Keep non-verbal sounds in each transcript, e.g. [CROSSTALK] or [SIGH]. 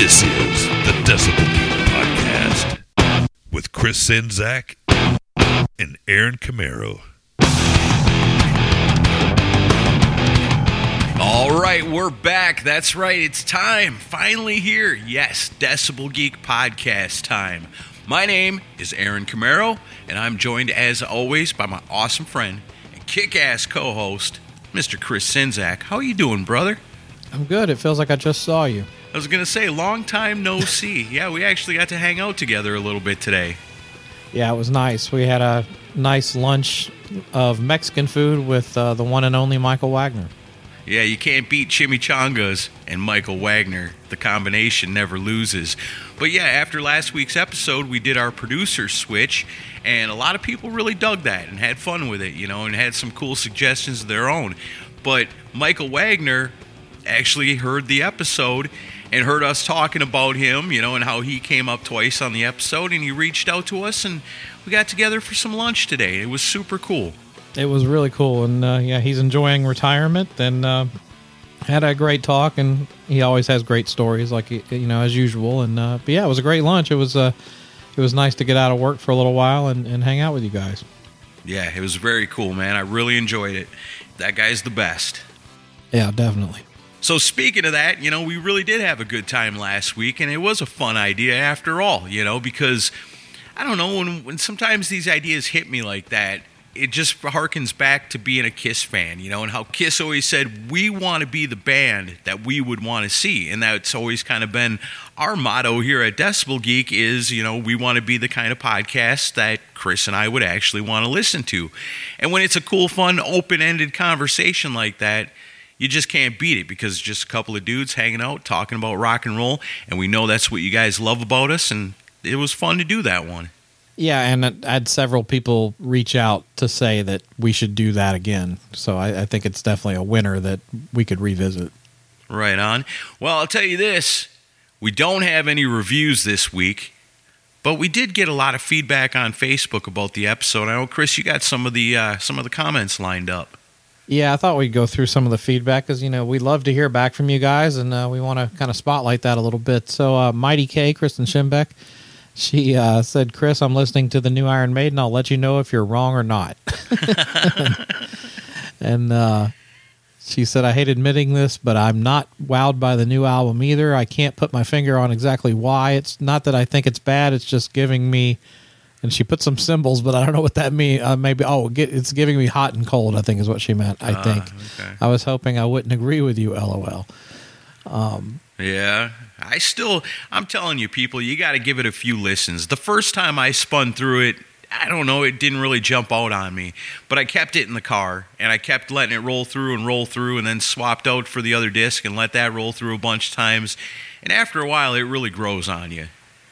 This is the Decibel Geek Podcast with Chris Czynszak and Aaron Camaro. All right, we're back. That's right. It's time. Finally here. Yes, Decibel Geek podcast time. My name is Aaron Camaro, and I'm joined as always by my awesome friend and kick-ass co-host, Mr. Chris Czynszak. How are you doing, brother? I'm good. It feels like I just saw you. I was gonna say, long time no [LAUGHS] see. Yeah, we actually got to hang out together a little bit today. Yeah, it was nice. We had a nice lunch of Mexican food with uh, the one and only Michael Wagner. Yeah, you can't beat chimichangas and Michael Wagner. The combination never loses. But yeah, after last week's episode, we did our producer switch, and a lot of people really dug that and had fun with it, you know, and had some cool suggestions of their own. But Michael Wagner actually heard the episode and heard us talking about him, you know, and how he came up twice on the episode, and he reached out to us, and we got together for some lunch today. It was super cool. It was really cool, and uh, yeah, he's enjoying retirement and uh, had a great talk. And he always has great stories, like you know, as usual. And uh, but yeah, it was a great lunch. It was uh, it was nice to get out of work for a little while and, and hang out with you guys. Yeah, it was very cool, man. I really enjoyed it. That guy's the best. Yeah, definitely. So, speaking of that, you know, we really did have a good time last week, and it was a fun idea after all, you know, because I don't know, when, when sometimes these ideas hit me like that, it just harkens back to being a Kiss fan, you know, and how Kiss always said, we want to be the band that we would want to see. And that's always kind of been our motto here at Decibel Geek is, you know, we want to be the kind of podcast that Chris and I would actually want to listen to. And when it's a cool, fun, open ended conversation like that, you just can't beat it because it's just a couple of dudes hanging out talking about rock and roll. And we know that's what you guys love about us. And it was fun to do that one. Yeah, and I had several people reach out to say that we should do that again. So I, I, think it's definitely a winner that we could revisit. Right on. Well, I'll tell you this we don't have any reviews this week, but we did get a lot of feedback on Facebook about the episode. I know, Chris, you got some of the uh, some of the comments lined up. Yeah, I thought we'd go through some of the feedback because you know we love to hear back from you guys, and uh, we want to kind of spotlight that a little bit. So, uh, Mighty K, Kristen Schimbeck she uh, said, Chris, I'm listening to the new Iron Maiden. I'll let you know if you're wrong or not. [LAUGHS] [LAUGHS] and uh, she said, I hate admitting this, but I'm not wowed by the new album either. I can't put my finger on exactly why. It's not that I think it's bad, it's just giving me. And she put some symbols, but I don't know what that means. Uh, maybe oh, it's giving me hot and cold. I think is what she meant. I think. Okay. I was hoping I wouldn't agree with you. LOL. Um, yeah, I still, I'm telling you, people, you got to give it a few listens. The first time I spun through it, I don't know, it didn't really jump out on me, but I kept it in the car and I kept letting it roll through and roll through and then swapped out for the other disc and let that roll through a bunch of times. And after a while, it really grows on you.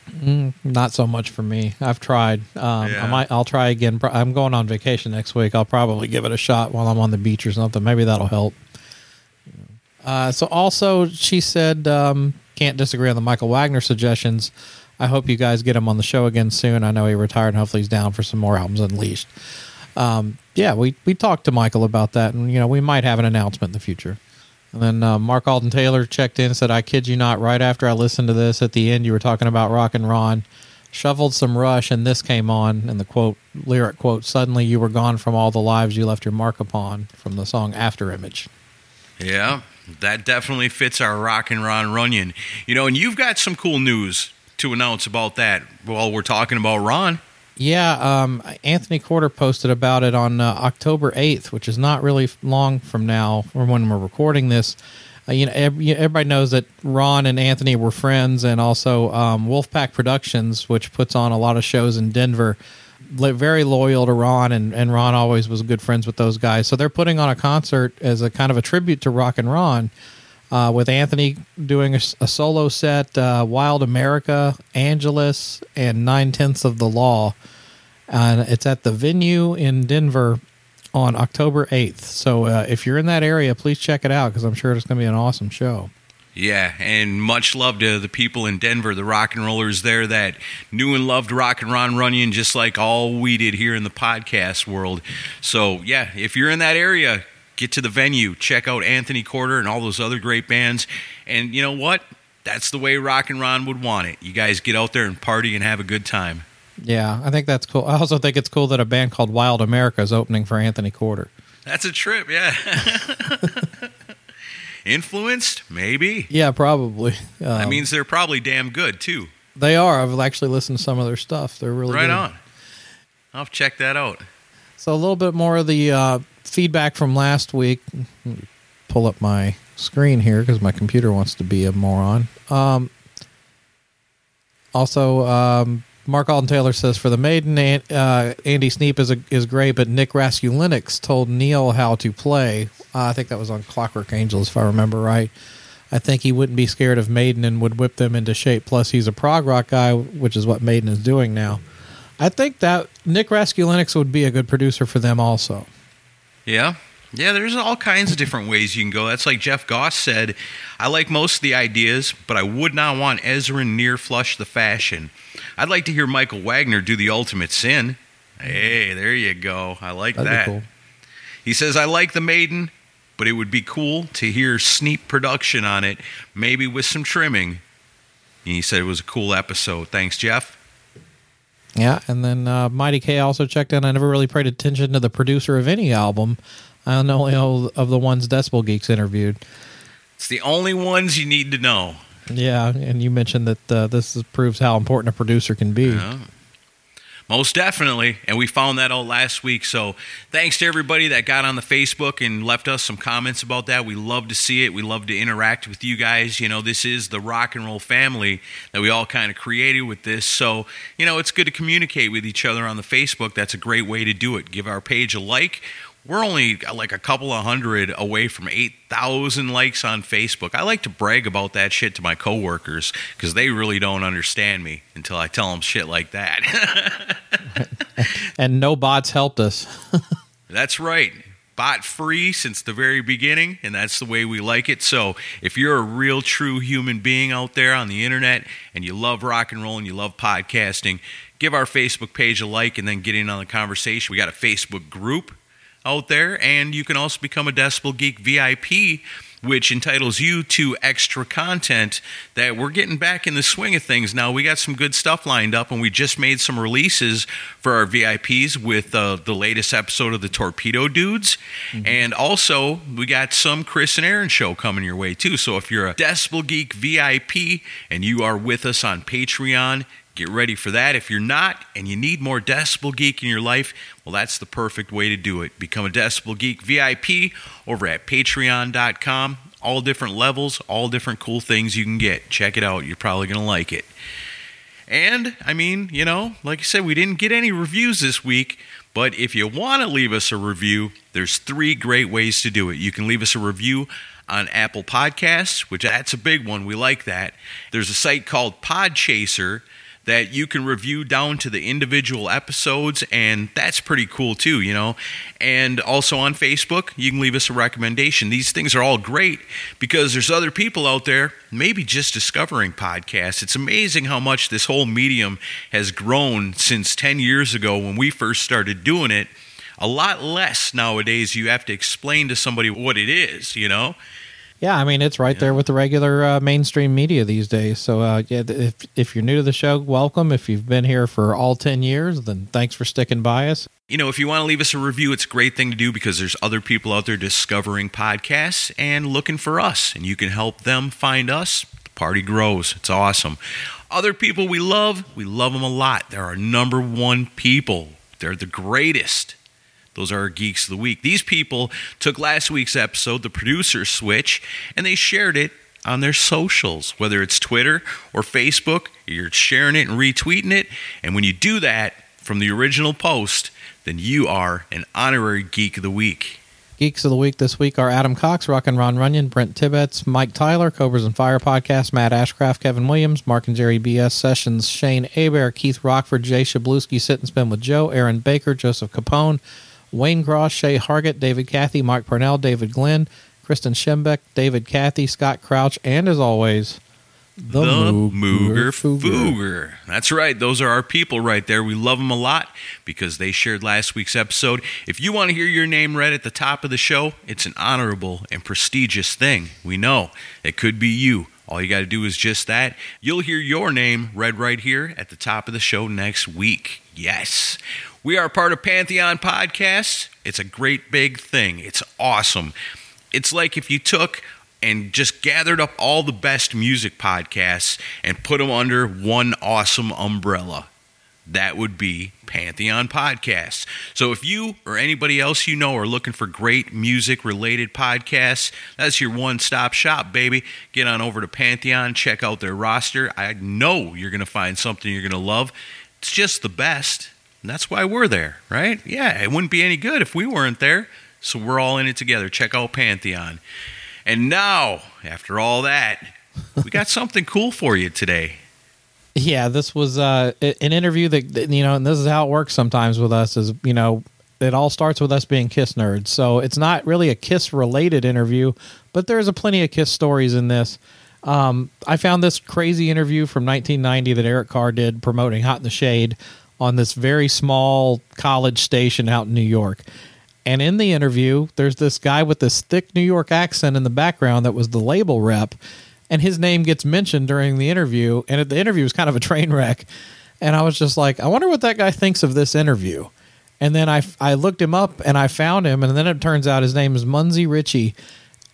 Mm, not so much for me. I've tried. Um, yeah. I might. I'll try again. I'm going on vacation next week. I'll probably give it a shot while I'm on the beach or something. Maybe that'll help. Uh, so also, she said, um, can't disagree on the Michael Wagner suggestions. I hope you guys get him on the show again soon. I know he retired, and hopefully he's down for some more albums unleashed. Um, yeah, we we talked to Michael about that, and you know we might have an announcement in the future. And then uh, Mark Alden Taylor checked in said, "I kid you not. Right after I listened to this, at the end you were talking about Rock and Ron, shuffled some Rush, and this came on, and the quote lyric quote: Suddenly you were gone from all the lives you left your mark upon, from the song After Image. Yeah, that definitely fits our Rock and Ron Runyon. You know, and you've got some cool news to announce about that while we're talking about Ron. Yeah, um, Anthony Corder posted about it on uh, October 8th, which is not really long from now or when we're recording this. Uh, you know, everybody knows that Ron and Anthony were friends, and also um, Wolfpack Productions, which puts on a lot of shows in Denver, very loyal to Ron, and, and Ron always was good friends with those guys. So they're putting on a concert as a kind of a tribute to Rock and Ron. Uh, with Anthony doing a, a solo set, uh, Wild America, Angelus, and Nine Tenths of the Law. And it's at the venue in Denver on October 8th. So uh, if you're in that area, please check it out because I'm sure it's going to be an awesome show. Yeah, and much love to the people in Denver, the rock and rollers there that knew and loved Rock and Ron Runyon just like all we did here in the podcast world. So, yeah, if you're in that area, get to the venue, check out Anthony Corder and all those other great bands. And you know what? that's the way Rock and Ron would want it. You guys get out there and party and have a good time. Yeah, I think that's cool. I also think it's cool that a band called Wild America is opening for Anthony Corder. That's a trip, yeah. [LAUGHS] Influenced, maybe. Yeah, probably. Um, that means they're probably damn good too. They are. I've actually listened to some of their stuff. They're really right good. on. I'll check that out. So a little bit more of the uh, feedback from last week. Pull up my screen here because my computer wants to be a moron. Um, also, um, Mark Alden Taylor says for the maiden, uh, Andy Sneap is a, is great, but Nick Raskulinecz told Neil how to play. Uh, I think that was on Clockwork Angels, if I remember right. I think he wouldn't be scared of Maiden and would whip them into shape. Plus, he's a prog rock guy, which is what Maiden is doing now. I think that Nick Raskulinecz would be a good producer for them also. Yeah. Yeah, there's all kinds of different ways you can go. That's like Jeff Goss said. I like most of the ideas, but I would not want Ezrin near flush the fashion. I'd like to hear Michael Wagner do the ultimate sin. Hey, there you go. I like That'd that. Cool. He says, I like the Maiden, but it would be cool to hear Sneap production on it, maybe with some trimming. And he said it was a cool episode. Thanks, Jeff. Yeah, and then uh, Mighty K also checked in. I never really paid attention to the producer of any album. I only know of the ones Decibel Geeks interviewed. It's the only ones you need to know. Yeah, and you mentioned that uh, this is, proves how important a producer can be. Yeah. Most definitely. And we found that out last week. So thanks to everybody that got on the Facebook and left us some comments about that. We love to see it. We love to interact with you guys. You know, this is the rock and roll family that we all kind of created with this. So, you know, it's good to communicate with each other on the Facebook. That's a great way to do it. Give our page a like we're only like a couple of hundred away from 8,000 likes on Facebook. I like to brag about that shit to my coworkers because they really don't understand me until I tell them shit like that. [LAUGHS] and no bots helped us. [LAUGHS] that's right. Bot free since the very beginning, and that's the way we like it. So, if you're a real, true human being out there on the internet and you love rock and roll and you love podcasting, give our Facebook page a like and then get in on the conversation. We got a Facebook group out there, and you can also become a Decibel Geek VIP, which entitles you to extra content that we're getting back in the swing of things now. We got some good stuff lined up, and we just made some releases for our VIPs with uh, the latest episode of the Torpedo Dudes, mm-hmm. and also we got some Chris and Aaron show coming your way too. So if you're a Decibel Geek VIP and you are with us on Patreon, Get ready for that. If you're not and you need more Decibel Geek in your life, well, that's the perfect way to do it. Become a Decibel Geek VIP over at patreon.com. All different levels, all different cool things you can get. Check it out. You're probably going to like it. And, I mean, you know, like I said, we didn't get any reviews this week, but if you want to leave us a review, there's three great ways to do it. You can leave us a review on Apple Podcasts, which that's a big one. We like that. There's a site called Podchaser that you can review down to the individual episodes, and that's pretty cool too, you know. And also on Facebook, you can leave us a recommendation. These things are all great because there's other people out there maybe just discovering podcasts. It's amazing how much this whole medium has grown since 10 years ago when we first started doing it. A lot less nowadays you have to explain to somebody what it is, you know? Yeah, I mean it's right yeah. there with the regular uh, mainstream media these days. So uh, yeah, if if you're new to the show, welcome. If you've been here for all ten years, then thanks for sticking by us. You know, if you want to leave us a review, it's a great thing to do because there's other people out there discovering podcasts and looking for us, and you can help them find us. The party grows. It's awesome. Other people we love, we love them a lot. They're our number one people. They're the greatest. Those are our Geeks of the Week. These people took last week's episode, the producer switch, and they shared it on their socials, whether it's Twitter or Facebook. You're sharing it and retweeting it. And when you do that from the original post, then you are an honorary Geek of the Week. Geeks of the Week this week are Adam Cox, Rock and Ron Runyon, Brent Tibbetts, Mike Tyler, Cobras and Fire Podcast, Matt Ashcraft, Kevin Williams, Mark and Jerry BS Sessions, Shane Aber, Keith Rockford, Jay Shabluski, Sit and Spin with Joe, Aaron Baker, Joseph Capone, Wayne Gross, Shay Hargett, David Cathy, Mike Parnell, David Glenn, Kristen Schembeck, David Cathy, Scott Crouch, and as always, the, the Mooger Fooger. Fooger. That's right. Those are our people right there. We love them a lot because they shared last week's episode. If you want to hear your name read at the top of the show, it's an honorable and prestigious thing. We know it could be you All you got to do is just that. You'll hear your name read right here at the top of the show next week. Yes. We are part of Pantheon Podcasts. It's a great big thing. It's awesome. It's like if you took and just gathered up all the best music podcasts and put them under one awesome umbrella that would be Pantheon Podcasts. So if you or anybody else you know are looking for great music related podcasts, that's your one stop shop, baby. Get on over to Pantheon, check out their roster. I know you're going to find something you're going to love. It's just the best. And that's why we're there, right? Yeah, it wouldn't be any good if we weren't there. So we're all in it together. Check out Pantheon. And now, after all that, we got [LAUGHS] something cool for you today. Yeah, this was uh, an interview that you know, and this is how it works sometimes with us. Is you know, it all starts with us being Kiss nerds. So it's not really a Kiss related interview, but there's a plenty of Kiss stories in this. Um, I found this crazy interview from 1990 that Eric Carr did promoting Hot in the Shade on this very small college station out in New York. And in the interview, there's this guy with this thick New York accent in the background that was the label rep and his name gets mentioned during the interview, and the interview was kind of a [LAUGHS] train wreck. And I was just like, I wonder what that guy thinks of this interview. And then I, I looked him up and I found him, and then it turns out his name is Munsey Ricci,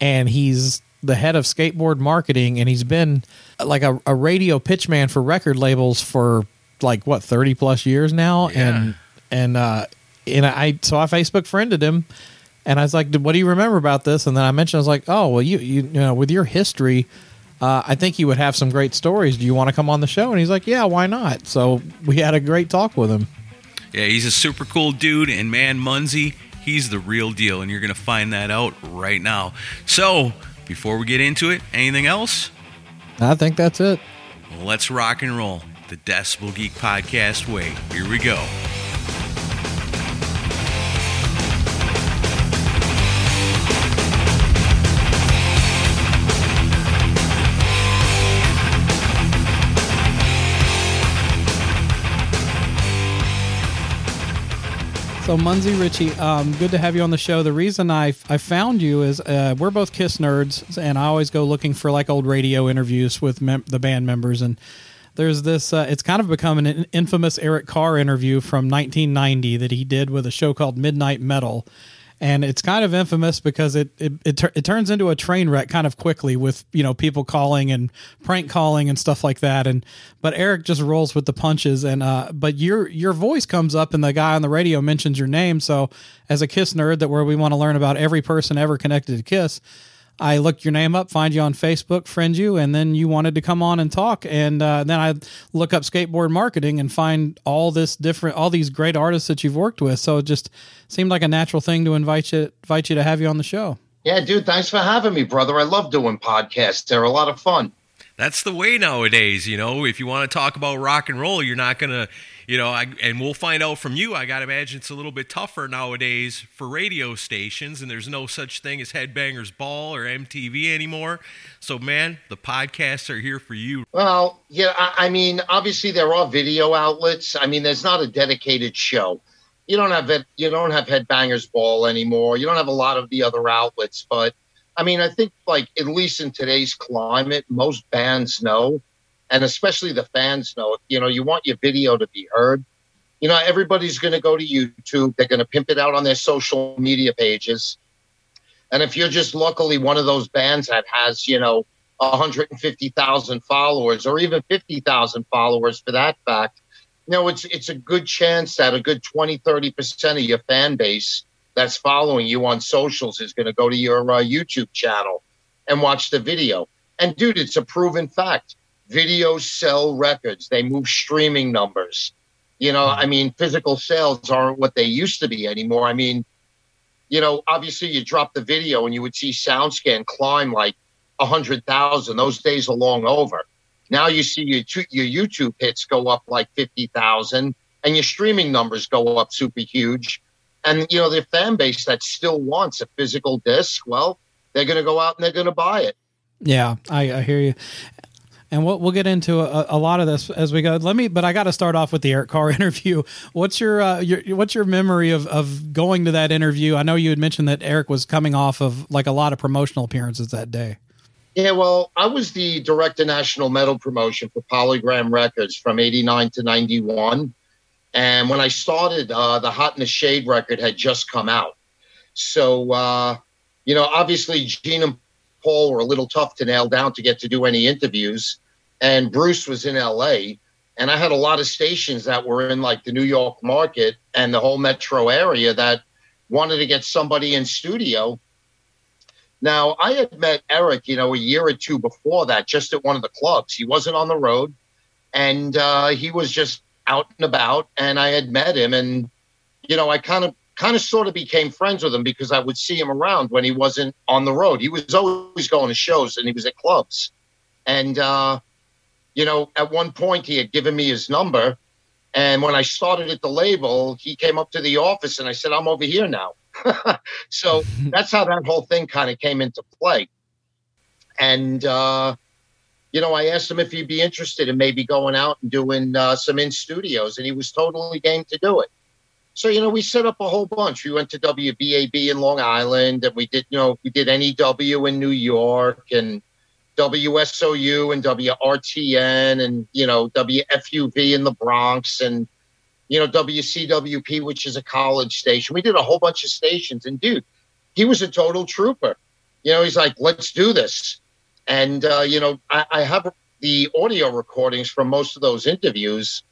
and he's the head of skateboard marketing, and he's been like a, a radio pitchman for record labels for like what thirty plus years now, yeah. and and uh, and I so I Facebook friended him, and I was like, "What do you remember about this?" And then I mentioned, I was like, "Oh, well, you you, you know, with your history." uh, I think he would have some great stories. Do you want to come on the show? And he's like, yeah, why not? So we had a great talk with him. Yeah, he's a super cool dude. And man, Munsey, he's the real deal. And you're going to find that out right now. So before we get into it, anything else? I think that's it. Let's rock and roll the Decibel Geek Podcast way. Here we go. So Munsey Ricci, um, good to have you on the show. The reason I I found you is uh, we're both Kiss nerds, and I always go looking for like old radio interviews with mem- the band members. And there's this. Uh, it's kind of become an infamous Eric Carr interview from 1990 that he did with a show called Midnight Metal. And it's kind of infamous because it it, it, it, turns into a train wreck kind of quickly with you know people calling and prank calling and stuff like that. And but Eric just rolls with the punches. And uh but your your voice comes up and the guy on the radio mentions your name. So as a Kiss nerd that where we want to learn about every person ever connected to Kiss I looked your name up, find you on Facebook, friend you, and then you wanted to come on and talk. And uh, then I look up skateboard marketing and find all this different, all these great artists that you've worked with. So it just seemed like a natural thing to invite you, invite you to have you on the show. Yeah, dude, thanks for having me, brother. I love doing podcasts. They're a lot of fun. That's the way nowadays. You know, if you want to talk about rock and roll, you're not gonna you know, I, and we'll find out from you. I got to imagine it's a little bit tougher nowadays for radio stations, and there's no such thing as Headbangers Ball or MTV anymore. So, man, the podcasts are here for you. Well, yeah, I, I mean, obviously there are video outlets. I mean, there's not a dedicated show. You don't have it. You don't have Headbangers Ball anymore. You don't have a lot of the other outlets, but I mean, I think like at least in today's climate, most bands know and especially the fans know, you know, you want your video to be heard. You know, everybody's going to go to YouTube. They're going to pimp it out on their social media pages. And if you're just luckily one of those bands that has, you know, 150,000 followers or even 50,000 followers for that fact, you know, it's it's a good chance that a good 20, 30% of your fan base that's following you on socials is going to go to your uh, YouTube channel and watch the video. And dude, it's a proven fact videos sell records, they move streaming numbers. You know, mm-hmm. I mean, physical sales aren't what they used to be anymore. I mean, you know, obviously you drop the video and you would see SoundScan climb like a hundred thousand. Those days are long over. Now you see your your YouTube hits go up like fifty thousand, and your streaming numbers go up super huge. And you know, the fan base that still wants a physical disc, well, they're going to go out and they're going to buy it. Yeah, I, I hear you and we'll, we'll get into a, a, lot of this as we go. Let me, but I got to start off with the Eric Carr [LAUGHS] interview. What's your, uh, your what's your memory of of going to that interview? I know you had mentioned that Eric was coming off of like a lot of promotional appearances that day. Yeah, well, I was the director of national metal promotion for Polygram Records from 89 to 91. And when I started, uh, the Hot in the Shade record had just come out. So, uh, you know, obviously Gene and Paul were a little tough to nail down to get to do any interviews. And Bruce was in LA. And I had a lot of stations that were in like the New York market and the whole metro area that wanted to get somebody in studio now, I had met Eric, you know, a year or two before that, just at one of the clubs. He wasn't on the road, and uh, he was just out and about. And I had met him, and you know, I kind of, kind of, sort of became friends with him because I would see him around when he wasn't on the road. He was always going to shows, and he was at clubs. And uh, you know, at one point, he had given me his number, and when I started at the label, he came up to the office, and I said, "I'm over here now." [LAUGHS] so [LAUGHS] that's how that whole thing kind of came into play. And, uh, you know, I asked him if he'd be interested in maybe going out and doing uh, some in studios, and he was totally game to do it. So, you know, we set up a whole bunch. We went to WBAB in Long Island, and we did, you know, we did NEW in New York, and WSOU and WRTN, and, you know, WFUV in the Bronx, and you know, WCWP, which is a college station. We did a whole bunch of stations. And dude, he was a total trooper. You know, he's like, let's do this. And, uh, you know, I, I, have the audio recordings from most of those interviews.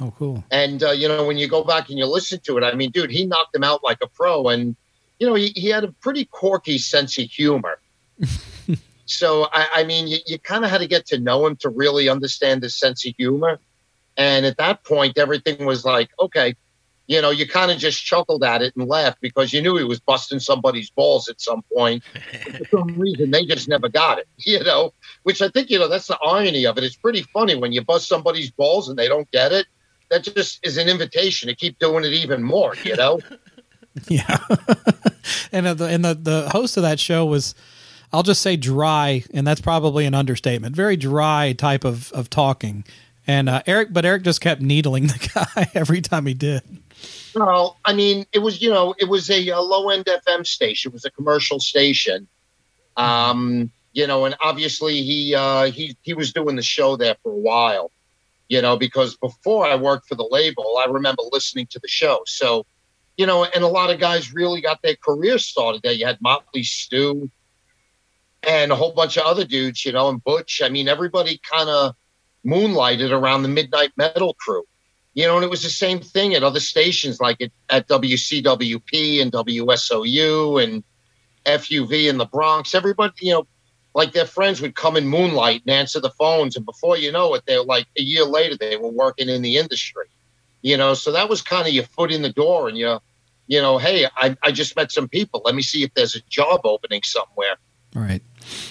Oh, cool. And, uh, you know, when you go back and you listen to it, I mean, dude, he knocked him out like a pro. And, you know, he, he had a pretty quirky sense of humor. [LAUGHS] so, I, I mean, you, you kind of had to get to know him to really understand his sense of humor. And at that point, everything was like, okay, you know, you kind of just chuckled at it and laughed because you knew he was busting somebody's balls at some point. For [LAUGHS] some reason, they just never got it, [LAUGHS] you know, which I think, you know, that's the irony of it. It's pretty funny when you bust somebody's balls and they don't get it. That just is an invitation to keep doing it even more, you know? [LAUGHS] yeah. and, uh, the, and the, the host of that show was, I'll just say dry, and that's probably an understatement. Very dry type of, of talking. And uh, Eric, but Eric just kept needling the [LAUGHS] guy every time he did. Well, I mean, it was you know, it was a, a low end FM station. It was a commercial station. Um, you know, and obviously he uh, he he was doing the show there for a while. You know, because before I worked for the label, I remember listening to the show. So, you know, and a lot of guys really got their career started there. You had Motley Stew and a whole bunch of other dudes, you know, and Butch. I mean, everybody kind of moonlighted around the Midnight Metal crew. You know, and it was the same thing at other stations like at, at WCWP and WSOU and FUV in the Bronx. Everybody, you know, like their friends would come in moonlight and answer the phones. And before you know it, they're like a year later, they were working in the industry. You know, so that was kind of your foot in the door and you, you know, hey, I, I just met some people. Let me see if there's a job opening somewhere. Right.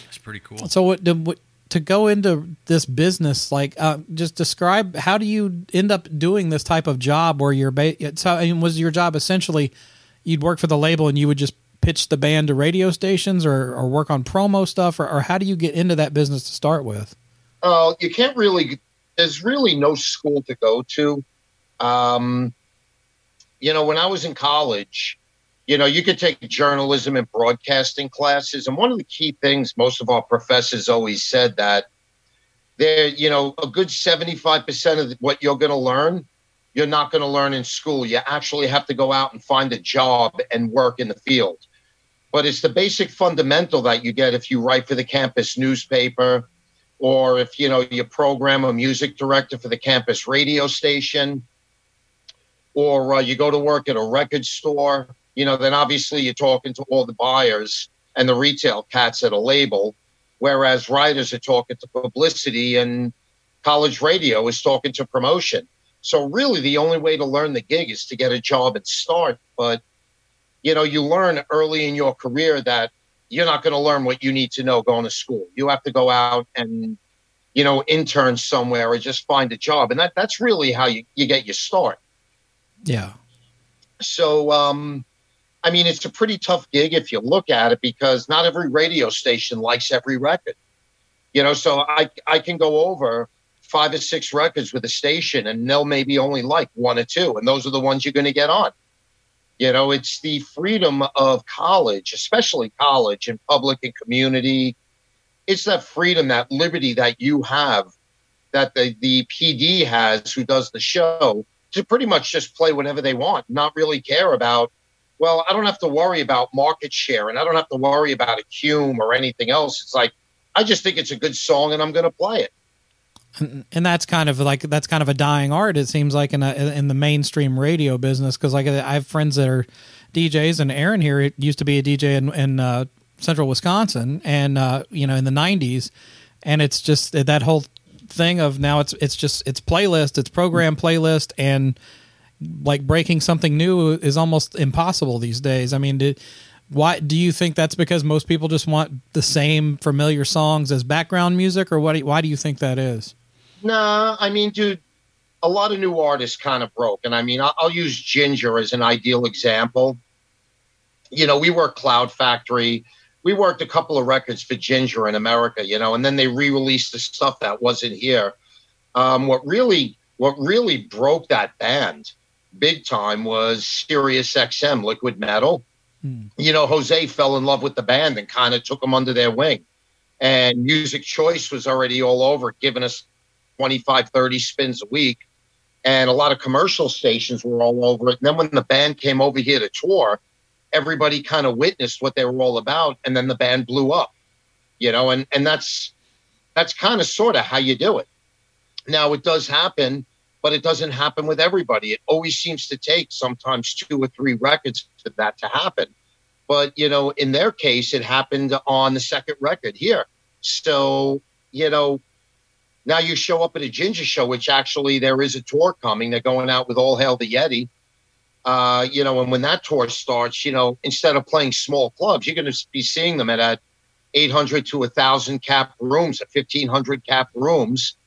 That's pretty cool. So what, what to go into this business like uh, just describe how do you end up doing this type of job where you're ba- so, I mean, was your job essentially you'd work for the label and you would just pitch the band to radio stations or, or work on promo stuff or, or how do you get into that business to start with uh, you can't really there's really no school to go to um, you know when i was in college you know, you could take journalism and broadcasting classes. And one of the key things most of our professors always said that there, you know, a good 75% of what you're going to learn, you're not going to learn in school. You actually have to go out and find a job and work in the field. But it's the basic fundamental that you get if you write for the campus newspaper or if, you know, you program a music director for the campus radio station or uh, you go to work at a record store you know, then obviously you're talking to all the buyers and the retail cats at a label, whereas writers are talking to publicity and college radio is talking to promotion. So really the only way to learn the gig is to get a job and start. But, you know, you learn early in your career that you're not going to learn what you need to know going to school. You have to go out and, you know, intern somewhere or just find a job. And that that's really how you, you get your start. Yeah. So um I mean, it's a pretty tough gig if you look at it because not every radio station likes every record. You know, so I I can go over five or six records with a station and they'll maybe only like one or two, and those are the ones you're going to get on. You know, it's the freedom of college, especially college and public and community. it's that freedom, that liberty that you have, that the the PD has, who does the show, to pretty much just play whatever they want, not really care about. Well, I don't have to worry about market share, and I don't have to worry about a cume or anything else. It's like I just think it's a good song, and I'm going to play it and that's kind of like that's kind of a dying art it seems like in a, in the mainstream radio business because like i have friends that are djs and aaron here used to be a dj in, in uh, central wisconsin and uh, you know in the 90s and it's just that whole thing of now it's it's just it's playlist it's program playlist and like breaking something new is almost impossible these days i mean did, why do you think that's because most people just want the same familiar songs as background music or what why do you think that is Nah, I mean, dude, a lot of new artists kind of broke. And I mean, I'll, I'll use Jinjer as an ideal example. You know, we worked Cloud Factory. We worked a couple of records for Jinjer in America, you know, and then they re-released the stuff that wasn't here. Um, what really, what really broke that band big time was Sirius XM, Liquid Metal. Hmm. You know, Jose fell in love with the band and kind of took them under their wing. And Music Choice was already all over, giving us 25, 30 spins a week. And a lot of commercial stations were all over it. And then when the band came over here to tour, everybody kind of witnessed what they were all about. And then the band blew up, you know, and, and that's, that's kind of sort of how you do it. Now it does happen, but it doesn't happen with everybody. It always seems to take sometimes two or three records for that to happen. But, you know, in their case, it happened on the second record here. So, you know, now you show up at a Jinjer show, which actually there is a tour coming. They're going out with All Hail the Yeti. Uh, you know, and when that tour starts, you know, instead of playing small clubs, you're going to be seeing them at, at 800 to 1,000 cap rooms, at 1,500 cap rooms.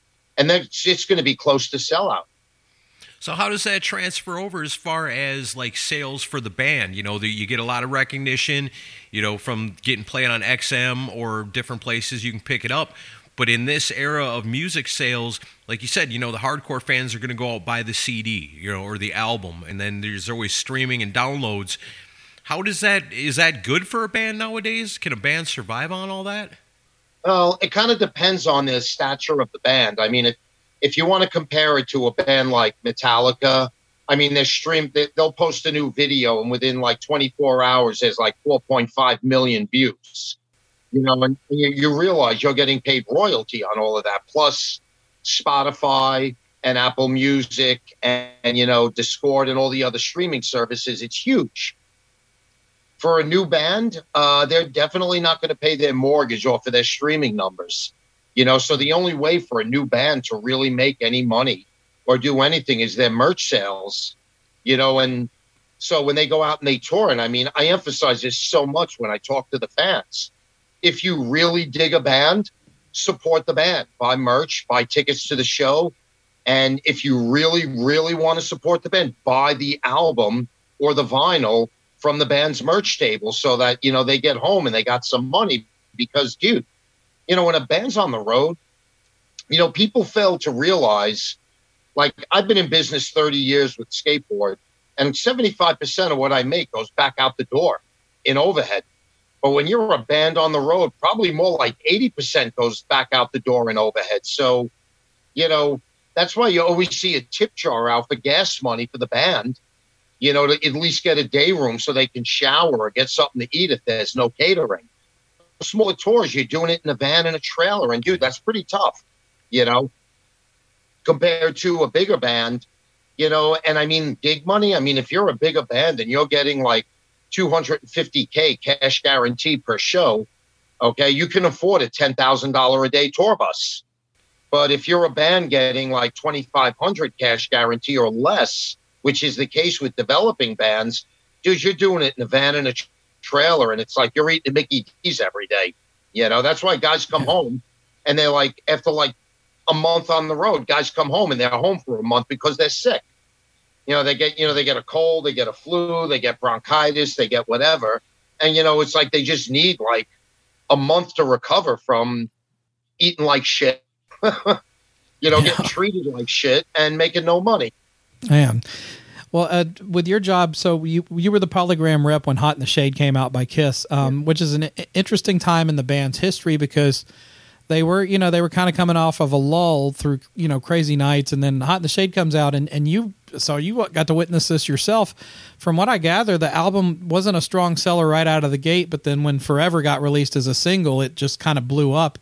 And then it's going to be close to sellout. So how does that transfer over as far as like sales for the band? You know, the, you get a lot of recognition, you know, from getting played on XM or different places you can pick it up. But in this era of music sales, like you said, you know, the hardcore fans are going to go out buy the CD, you know, or the album, and then there's always streaming and downloads. How does that is that good for a band nowadays? Can a band survive on all that? Well, it kind of depends on the stature of the band. I mean, if if you want to compare it to a band like Metallica, I mean, they're streamed. They'll post a new video, and within like 24 hours, there's like 4.5 million views you know, and you, you realize you're getting paid royalty on all of that, plus Spotify and Apple Music and, and, you know Discord and all the other streaming services. It's huge. For a new band, uh, they're definitely not going to pay their mortgage off of their streaming numbers. You know, so the only way for a new band to really make any money or do anything is their merch sales. You know, and so when they go out and they tour, and I mean, I emphasize this so much when I talk to the fans if you really dig a band, support the band, buy merch, buy tickets to the show. And if you really, really want to support the band, buy the album or the vinyl from the band's merch table so that, you know, they get home and they got some money. Because, dude, you know, when a band's on the road, you know, people fail to realize like I've been in business 30 years with skateboard, and 75% of what I make goes back out the door in overhead. But when you're a band on the road, probably more like 80% goes back out the door in overhead. So, you know, that's why you always see a tip jar out for gas money for the band, you know, to at least get a day room so they can shower or get something to eat if there's no catering. Smaller tours, you're doing it in a van and a trailer. And dude, that's pretty tough, you know, compared to a bigger band, you know. And I mean, gig money, I mean, if you're a bigger band and you're getting like 250K cash guarantee per show, okay, you can afford a $10,000 a day tour bus. But if you're a band getting like 2,500 cash guarantee or less, which is the case with developing bands, dude, you're doing it in a van and a trailer, and it's like you're eating Mickey D's every day. You know, that's why guys come home and they're like, after like a month on the road, guys come home and they're home for a month because they're sick. You know they get you know they get a cold they get a flu they get bronchitis they get whatever. And you know it's like they just need like a month to recover from eating like shit. [LAUGHS] You know yeah. getting treated like shit and making no money man Well, uh, with your job, so you you were the polygram rep when "Hot in the Shade" came out by Kiss, um, yeah. which is an interesting time in the band's history because they were, you know, they were kind of coming off of a lull through, you know, crazy nights, and then "Hot in the Shade" comes out, and and you, so you got to witness this yourself. From what I gather, the album wasn't a strong seller right out of the gate, but then when "Forever" got released as a single, it just kind of blew up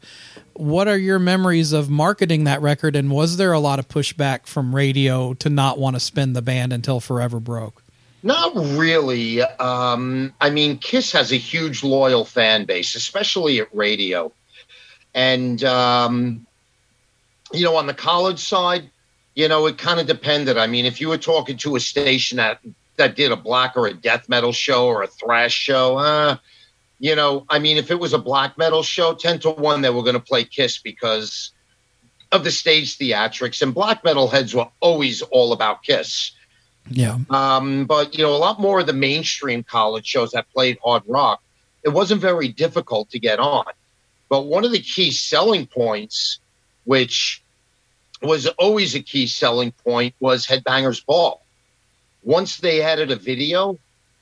what are your memories of marketing that record and was there a lot of pushback from radio to not want to spin the band until forever broke? Not really. Um, i mean kiss has a huge loyal fan base especially at radio. And um, you know on the college side you know it kind of depended. I mean if you were talking to a station that that did a black or a death metal show or a thrash show uh, you know, I mean, if it was a black metal show, 10 to 1, they were going to play Kiss because of the stage theatrics. And black metal heads were always all about Kiss. Yeah. Um, but, you know, a lot more of the mainstream college shows that played hard rock, it wasn't very difficult to get on. But one of the key selling points, which was always a key selling point, was Headbangers Ball. Once they added a video,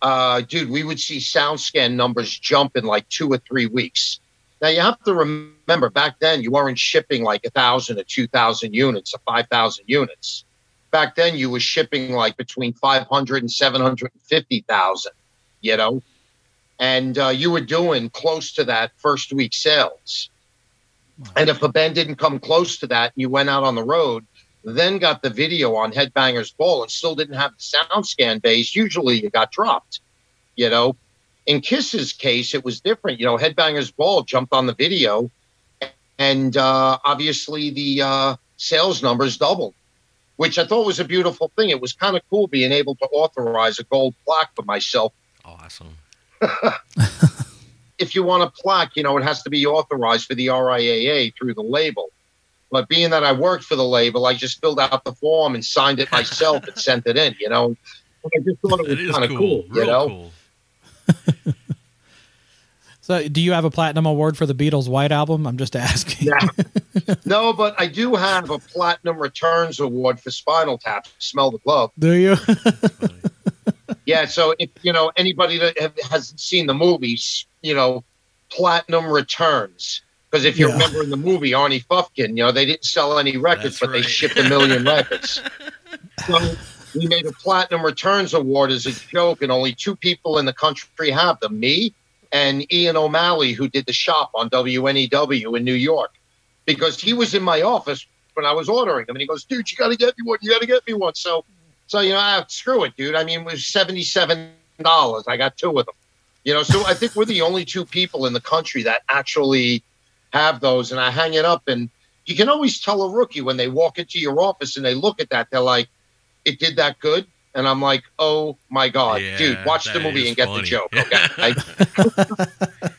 uh, dude, we would see SoundScan numbers jump in like two or three weeks. Now you have to remember back then you weren't shipping like a thousand or two thousand units or five thousand units. Back then you were shipping like between 500 and 750,000, you know, and uh, you were doing close to that first week sales. And if a band didn't come close to that and you went out on the road, then got the video on Headbangers Ball and still didn't have the sound scan base, usually you got dropped. You know, in Kiss's case, it was different. You know, Headbangers Ball jumped on the video, and uh, obviously the uh, sales numbers doubled, which I thought was a beautiful thing. It was kind of cool being able to authorize a gold plaque for myself. Awesome. [LAUGHS] if you want a plaque, you know, it has to be authorized for the RIAA through the label. But being that I worked for the label, I just filled out the form and signed it myself and sent it in. You know, I just thought it was kind of cool. cool you know. Cool. [LAUGHS] so, do you have a platinum award for the Beatles' White Album? I'm just asking. Yeah. [LAUGHS] no, but I do have a platinum returns award for Spinal Tap. Smell the glove. Do you? [LAUGHS] yeah. So if you know anybody that hasn't seen the movies, you know, platinum returns because if you yeah. remember in the movie, Arnie Fufkin, you know, they didn't sell any records, That's but right. they shipped a million [LAUGHS] records. So we made a platinum returns award as a joke, and only two people in the country have them: me and Ian O'Malley, who did the shop on WNEW in New York, because he was in my office when I was ordering them, and he goes, "Dude, you got to get me one. You got to get me one." So, so you know, I, screw it, dude. I mean, it was seventy-seven dollars. I got two of them. You know, so I think we're the only two people in the country that actually have those, and I hang it up. And you can always tell a rookie when they walk into your office and they look at that, they're like, "It did that good." And I'm like, "Oh my god, yeah, dude, watch the movie and funny. get the joke." Okay. [LAUGHS]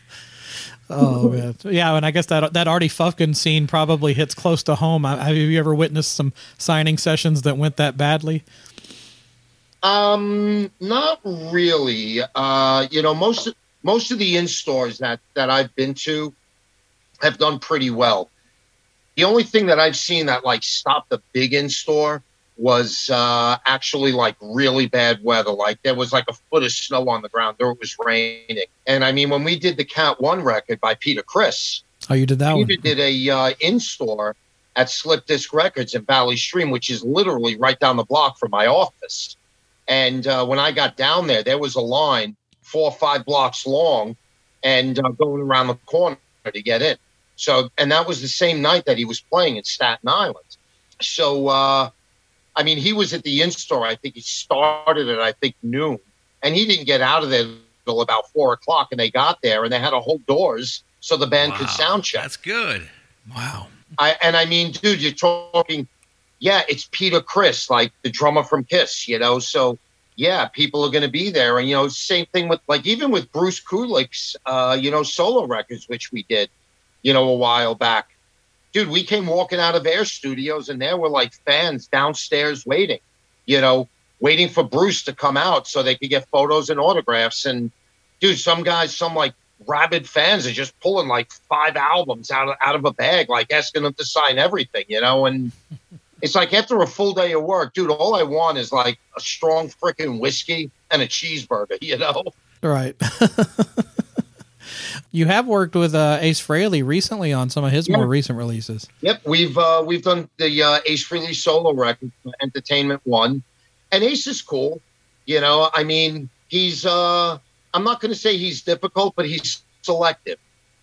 [LAUGHS] oh man, yeah, and I guess that that Artie Fufkin scene probably hits close to home. Have you ever witnessed some signing sessions that went that badly? Um, not really. Uh, you know, most most of the in stores that that I've been to, have done pretty well. The only thing that I've seen that like stopped the big in store was uh, actually like really bad weather. Like there was like a foot of snow on the ground, or it was raining. And I mean, when we did the Count One record by Peter Criss, oh, you did that Peter one? did a uh, in store at Slipped Disc Records in Valley Stream, which is literally right down the block from my office. And uh, when I got down there, there was a line four or five blocks long and uh, going around the corner to get in. So, and that was the same night that he was playing in Staten Island. So, uh, I mean, he was at the in store. I think he started at I think noon, and he didn't get out of there until about four o'clock. And they got there, and they had to hold doors so the band wow, could sound check. That's good. Wow. I and I mean, dude, you're talking. Yeah, it's Peter Criss, like the drummer from Kiss, you know. So yeah, people are going to be there, and you know, same thing with like even with Bruce Kulick's, uh, you know, solo records, which we did you know, a while back. Dude, we came walking out of Air Studios and there were like fans downstairs waiting, you know, waiting for Bruce to come out so they could get photos and autographs. And dude, some guys, some like rabid fans are just pulling like five albums out of out of a bag, like asking them to sign everything, you know. And [LAUGHS] it's like after a full day of work, dude, all I want is like a strong freaking whiskey and a cheeseburger, [LAUGHS] you know? Right. [LAUGHS] you have worked with uh, Ace Frehley recently on some of his yeah. more recent releases. Yep, we've uh, we've done the uh, Ace Frehley solo record, Entertainment One, and Ace is cool. You know, I mean, he's uh, I'm not going to say he's difficult, but he's selective.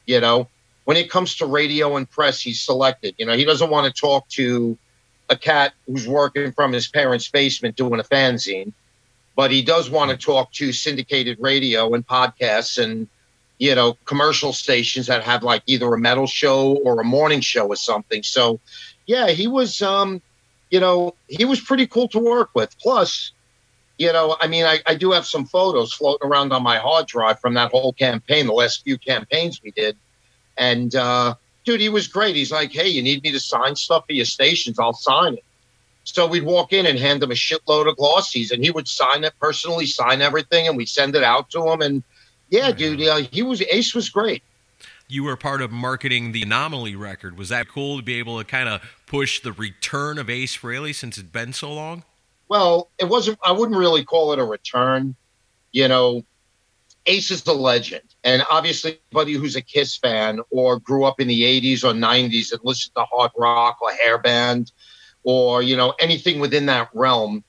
You know, when it comes to radio and press, he's selected. You know, he doesn't want to talk to a cat who's working from his parents' basement doing a fanzine, but he does want to talk to syndicated radio and podcasts and you know commercial stations that have like either a metal show or a morning show or something. So, yeah, he was um, you know, he was pretty cool to work with. Plus, you know, I mean, I, I do have some photos floating around on my hard drive from that whole campaign, the last few campaigns we did. And uh, dude, he was great. He's like, hey, you need me to sign stuff for your stations? I'll sign it. So we'd walk in and hand him a shitload of glossies, and he would sign it personally, sign everything, and we'd send it out to him. And yeah, dude, yeah, he was Ace was great. You were part of marketing the Anomaly record. Was that cool to be able to kind of push the return of Ace Frehley since it's been so long? Well, it wasn't. I wouldn't really call it a return. You know, Ace is the legend. And obviously, anybody who's a Kiss fan or grew up in the 80s or 90s and listened to hard rock or hair band or, you know, anything within that realm,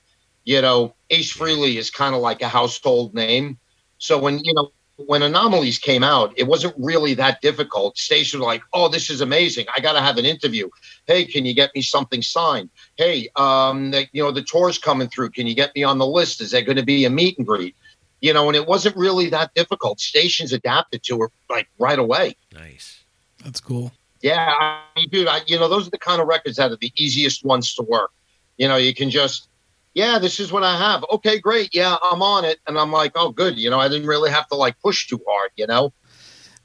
you know, Ace Frehley is kind of like a household name. So when, you know, when Anomalies came out, it wasn't really that difficult. Stations were like, oh, this is amazing. I got to have an interview. Hey, can you get me something signed? Hey, um, the, you know, the tour's coming through. Can you get me on the list? Is there going to be a meet and greet? you know, and it wasn't really that difficult. Stations adapted to it like right away. Nice. That's cool. Yeah, I mean, dude, I, you know, those are the kind of records that are the easiest ones to work. You know, you can just, yeah, this is what I have. Okay, great. Yeah, I'm on it. And I'm like, oh, good. You know, I didn't really have to like push too hard, you know?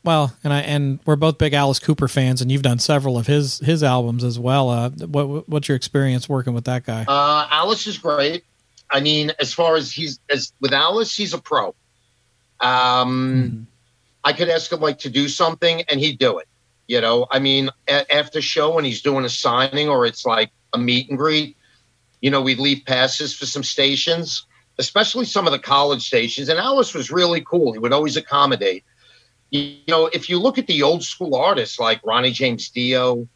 Well, and I and we're both big Alice Cooper fans, and you've done several of his his albums as well. Uh, what what's your experience working with that guy? Uh, Alice is great. I mean, as far as he's as with Alice, he's a pro. Um, mm-hmm. I could ask him like to do something, and he'd do it. You know, I mean, a- after show when he's doing a signing or it's like a meet and greet, you know, we'd leave passes for some stations, especially some of the college stations. And Alice was really cool. He would always accommodate. You know, if you look at the old school artists like Ronnie James Dio,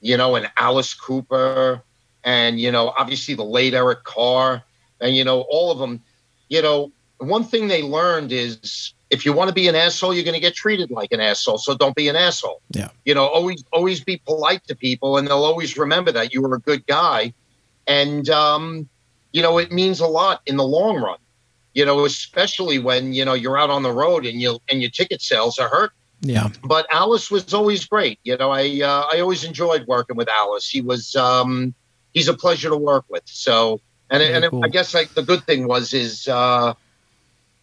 you know, and Alice Cooper, and you know, obviously the late Eric Carr and you know all of them you know one thing they learned is if you want to be an asshole you're going to get treated like an asshole so don't be an asshole yeah you know always always be polite to people and they'll always remember that you were a good guy and um you know it means a lot in the long run you know especially when you know you're out on the road and you and your ticket sales are hurt yeah but alice was always great you know i uh, i always enjoyed working with alice he was um he's a pleasure to work with so and, and cool. I guess like the good thing was is uh,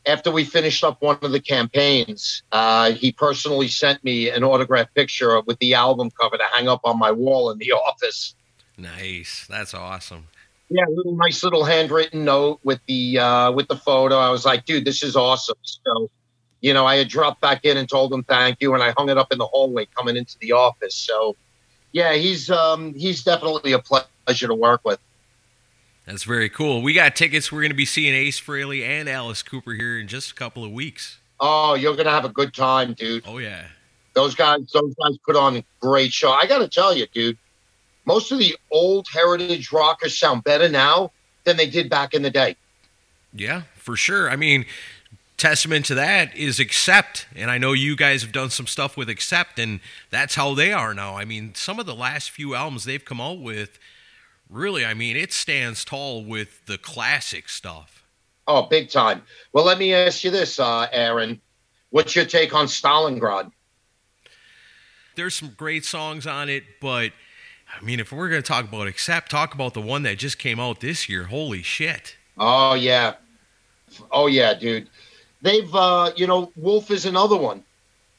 after we finished up one of the campaigns, uh, he personally sent me an autographed picture with the album cover to hang up on my wall in the [LAUGHS] office. Nice, that's awesome. Yeah, little nice little handwritten note with the uh, with the photo. I was like, dude, this is awesome. So, you know, I had dropped back in and told him thank you, and I hung it up in the hallway coming into the office. So, yeah, he's um, he's definitely a pleasure to work with. That's very cool. We got tickets. We're going to be seeing Ace Frehley and Alice Cooper here in just a couple of weeks. Oh, you're going to have a good time, dude. Oh yeah. Those guys, those guys put on a great show. I got to tell you, dude. Most of the old heritage rockers sound better now than they did back in the day. Yeah, for sure. I mean, testament to that is Accept, and I know you guys have done some stuff with Accept, and that's how they are now. I mean, some of the last few albums they've come out with really, I mean, it stands tall with the classic stuff. Oh, big time. Well, let me ask you this, uh, Aaron. What's your take on Stalingrad? There's some great songs on it, but I mean, if we're going to talk about Accept, talk about the one that just came out this year. Holy shit. Oh, yeah. Oh, yeah, dude. They've, uh, you know, Wolf is another one.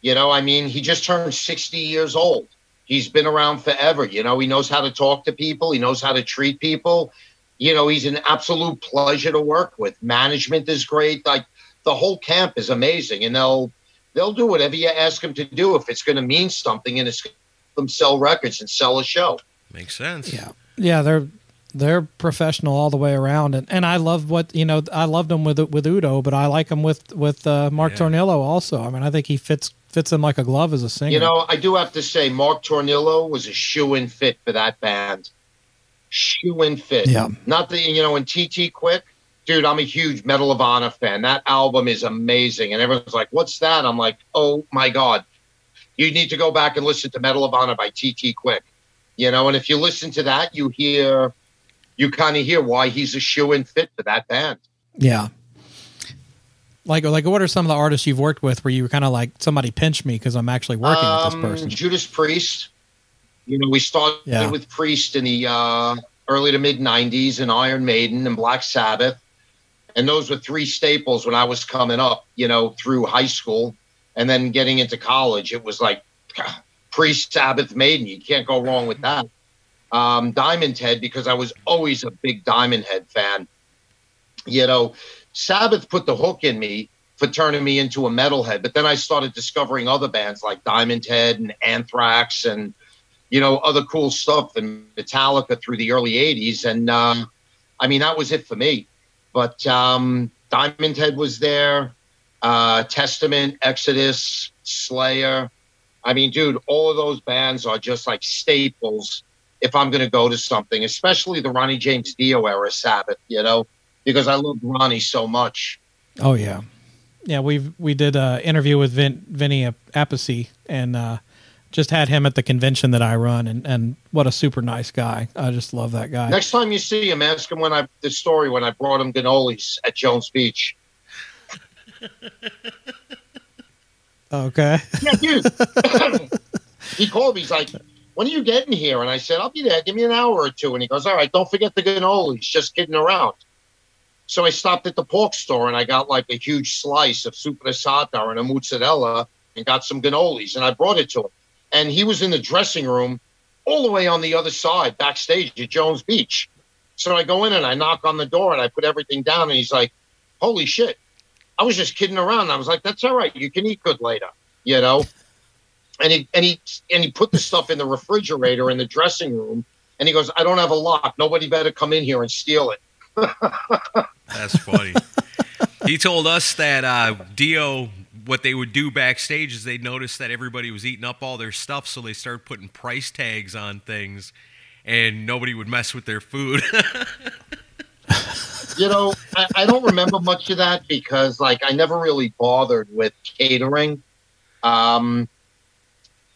You know, I mean, he just turned 60 years old. He's been around forever. You know, he knows how to talk to people. He knows how to treat people. You know, he's an absolute pleasure to work with. Management is great. Like the whole camp is amazing, and they'll they'll do whatever you ask them to do if it's going to mean something and it's them sell records and sell a show. Makes sense. Yeah, yeah. They're they're professional all the way around, and, and I love what you know. I loved them with with Udo, but I like him with with uh, Mark yeah. Tornillo also. I mean, I think he fits fits him like a glove as a singer. You know, I do have to say, Mark Tornillo was a shoe in fit for that band. Shoe in fit. Yeah. Not the you know, in TT Quick, dude, I'm a huge Metal of Honor fan. That album is amazing, and everyone's like, "What's that?" I'm like, "Oh my god." You need to go back and listen to Metal of Honor by TT Quick. You know, and if you listen to that, you hear you kind of hear why he's a shoe in fit for that band. Yeah. Like, like, what are some of the artists you've worked with where you were kind of like somebody pinched me because I'm actually working um, with this um, person? Judas Priest. You know, we started yeah. with Priest in the uh, early to mid '90s, and Iron Maiden and Black Sabbath, and those were three staples when I was coming up. You know, through high school, and then getting into college, it was like pre Sabbath Maiden. You can't go wrong with that um, Diamond Head because I was always a big Diamond Head fan. You know, Sabbath put the hook in me for turning me into a metalhead, but then I started discovering other bands like Diamond Head and Anthrax and you know other cool stuff and Metallica through the early '80s, and uh, I mean that was it for me. But um, Diamond Head was there, uh, Testament, Exodus, Slayer. I mean, dude, all of those bands are just like staples if I'm going to go to something, especially the Ronnie James Dio era Sabbath, you know, because I love Ronnie so much. Oh yeah, yeah. We we did an interview with Vin, Vinny Appice and uh, just had him at the convention that I run, and and what a super nice guy. I just love that guy. Next time you see him, ask him when I the story when I brought him cannolis at Jones Beach. [LAUGHS] okay. Yeah, dude. [COUGHS] he called me. He's like, when are you getting here? And I said, I'll be there. Give me an hour or two. And he goes, all right, don't forget the cannolis. Just kidding around. So I stopped at the pork store and I got like a huge slice of super and a mozzarella and got some cannolis and I brought it to him. And he was in the dressing room all the way on the other side, backstage at Jones Beach. So I go in and I knock on the door and I put everything down and he's like, holy shit. I was just kidding around. I was like, that's all right. You can eat good later, you know? and he and he and he put the stuff in the refrigerator in the dressing room and he goes i don't have a lock nobody better come in here and steal it [LAUGHS] that's funny he told us that uh, dio what they would do backstage is they'd notice that everybody was eating up all their stuff so they started putting price tags on things and nobody would mess with their food [LAUGHS] you know I, I don't remember much of that because like i never really bothered with catering um,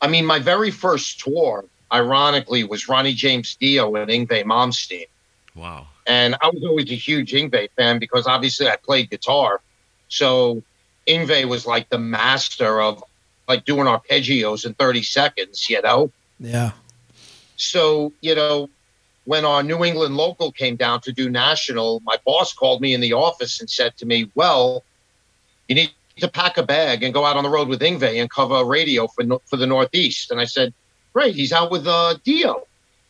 I mean, my very first tour, ironically, was Ronnie James Dio and Yngwie Malmsteen. Wow. And I was always a huge Yngwie fan because obviously I played guitar. So Yngwie was like the master of like doing arpeggios in 30 seconds, you know? Yeah. So, you know, when our New England local came down to do national, my boss called me in the office and said to me, Well, you need to pack a bag and go out on the road with Yngwie and cover radio for for the Northeast. And I said, great, he's out with uh, Dio.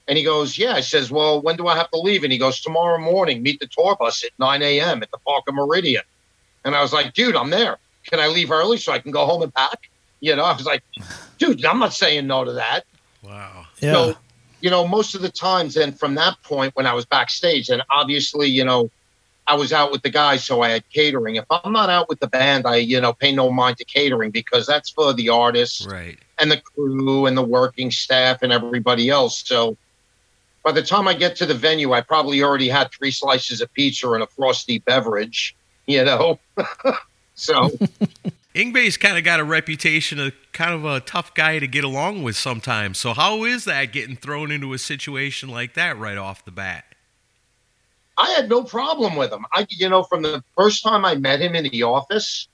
And he goes, yeah. I says, well, when do I have to leave? And he goes, tomorrow morning, meet the tour bus at 9 a.m. at the Parker Meridien. And I was like, dude, I'm there. Can I leave early so I can go home and pack? You know, I was like, dude, I'm not saying no to that. Wow. Yeah. So, you know, most of the times, and from that point when I was backstage, and obviously, you know, I was out with the guys, so I had catering. If I'm not out with the band, I you know pay no mind to catering because that's for the artists, right, and the crew and the working staff and everybody else. So by the time I get to the venue, I probably already had three slices of pizza and a frosty beverage. You know, [LAUGHS] so. [LAUGHS] Yngwie's kind of got a reputation of kind of a tough guy to get along with sometimes. So how is that getting thrown into a situation like that right off the bat? I had no problem with him. I, you know, from the first time I met him in the office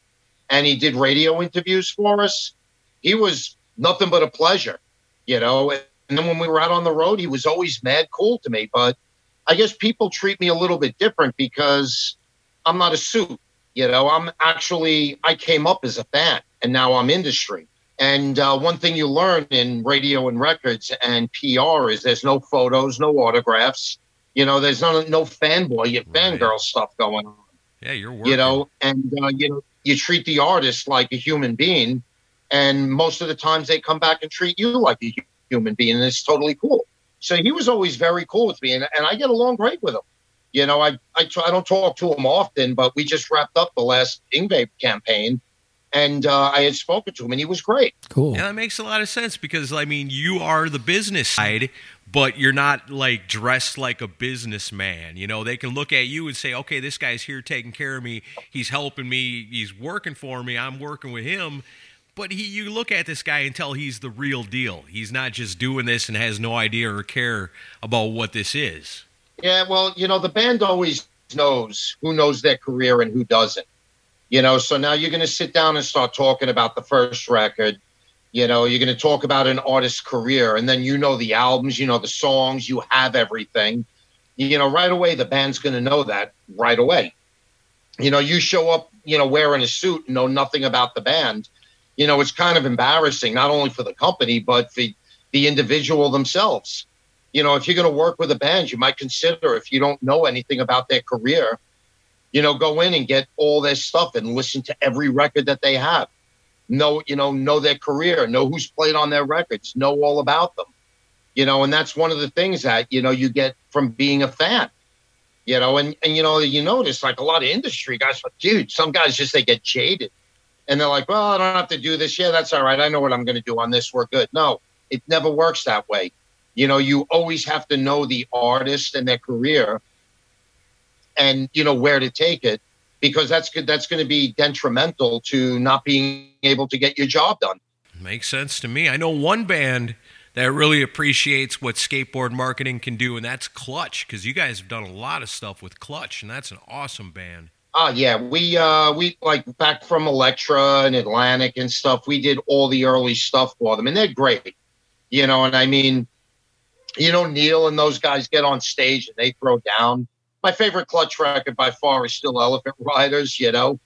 and he did radio interviews for us, he was nothing but a pleasure, you know. And then when we were out on the road, he was always mad cool to me. But I guess people treat me a little bit different because I'm not a suit, you know. I'm actually, I came up as a fan and now I'm industry. And uh, one thing you learn in radio and records and PR is there's no photos, no autographs you know, there's no no fanboy, you right. fangirl stuff going on. Yeah, you're working. You know, and uh, you know, you treat the artist like a human being, and most of the times they come back and treat you like a human being, and it's totally cool. So he was always very cool with me, and, and I get along great with him. You know, I I, I don't talk to him often, but we just wrapped up the last Yngwie campaign, and uh, I had spoken to him, and he was great. Cool. And that makes a lot of sense because I mean, you are the business side, but you're not like dressed like a businessman. You know, they can look at you and say, "Okay, this guy's here taking care of me. He's helping me. He's working for me. I'm working with him." But he, you look at this guy and tell he's the real deal. He's not just doing this and has no idea or care about what this is. Yeah, well, you know, the band always knows who knows their career and who doesn't. You know, so now you're going to sit down and start talking about the first record. You know, you're going to talk about an artist's career, and then you know the albums, you know the songs, you have everything. You know, right away, the band's going to know that right away. You know, you show up, you know, wearing a suit and know nothing about the band. You know, it's kind of embarrassing, not only for the company, but for the individual themselves you know, if you're going to work with a band, you might consider if you don't know anything about their career, you know, go in and get all their stuff and listen to every record that they have. Know, you know, know their career, know who's played on their records, know all about them. You know, and that's one of the things that, you know, you get from being a fan. You know, and, and you know, you notice like a lot of industry guys, dude, some guys just they get jaded and they're like, Well, I don't have to do this. Yeah, that's all right. I know what I'm gonna do on this. We're good. No, it never works that way you know, you always have to know the artist and their career and, you know, where to take it because that's good. That's going to be detrimental to not being able to get your job done. Makes sense to me. I know one band that really appreciates what skateboard marketing can do, and that's Clutch, because you guys have done a lot of stuff with Clutch, and that's an awesome band. Oh yeah, we uh we like back from Elektra and Atlantic and stuff. We did all the early stuff for them, and they're great, you know. And I mean, you know, Neil and those guys get on stage and they throw down. My favorite clutch record by far is still Elephant Riders, you know.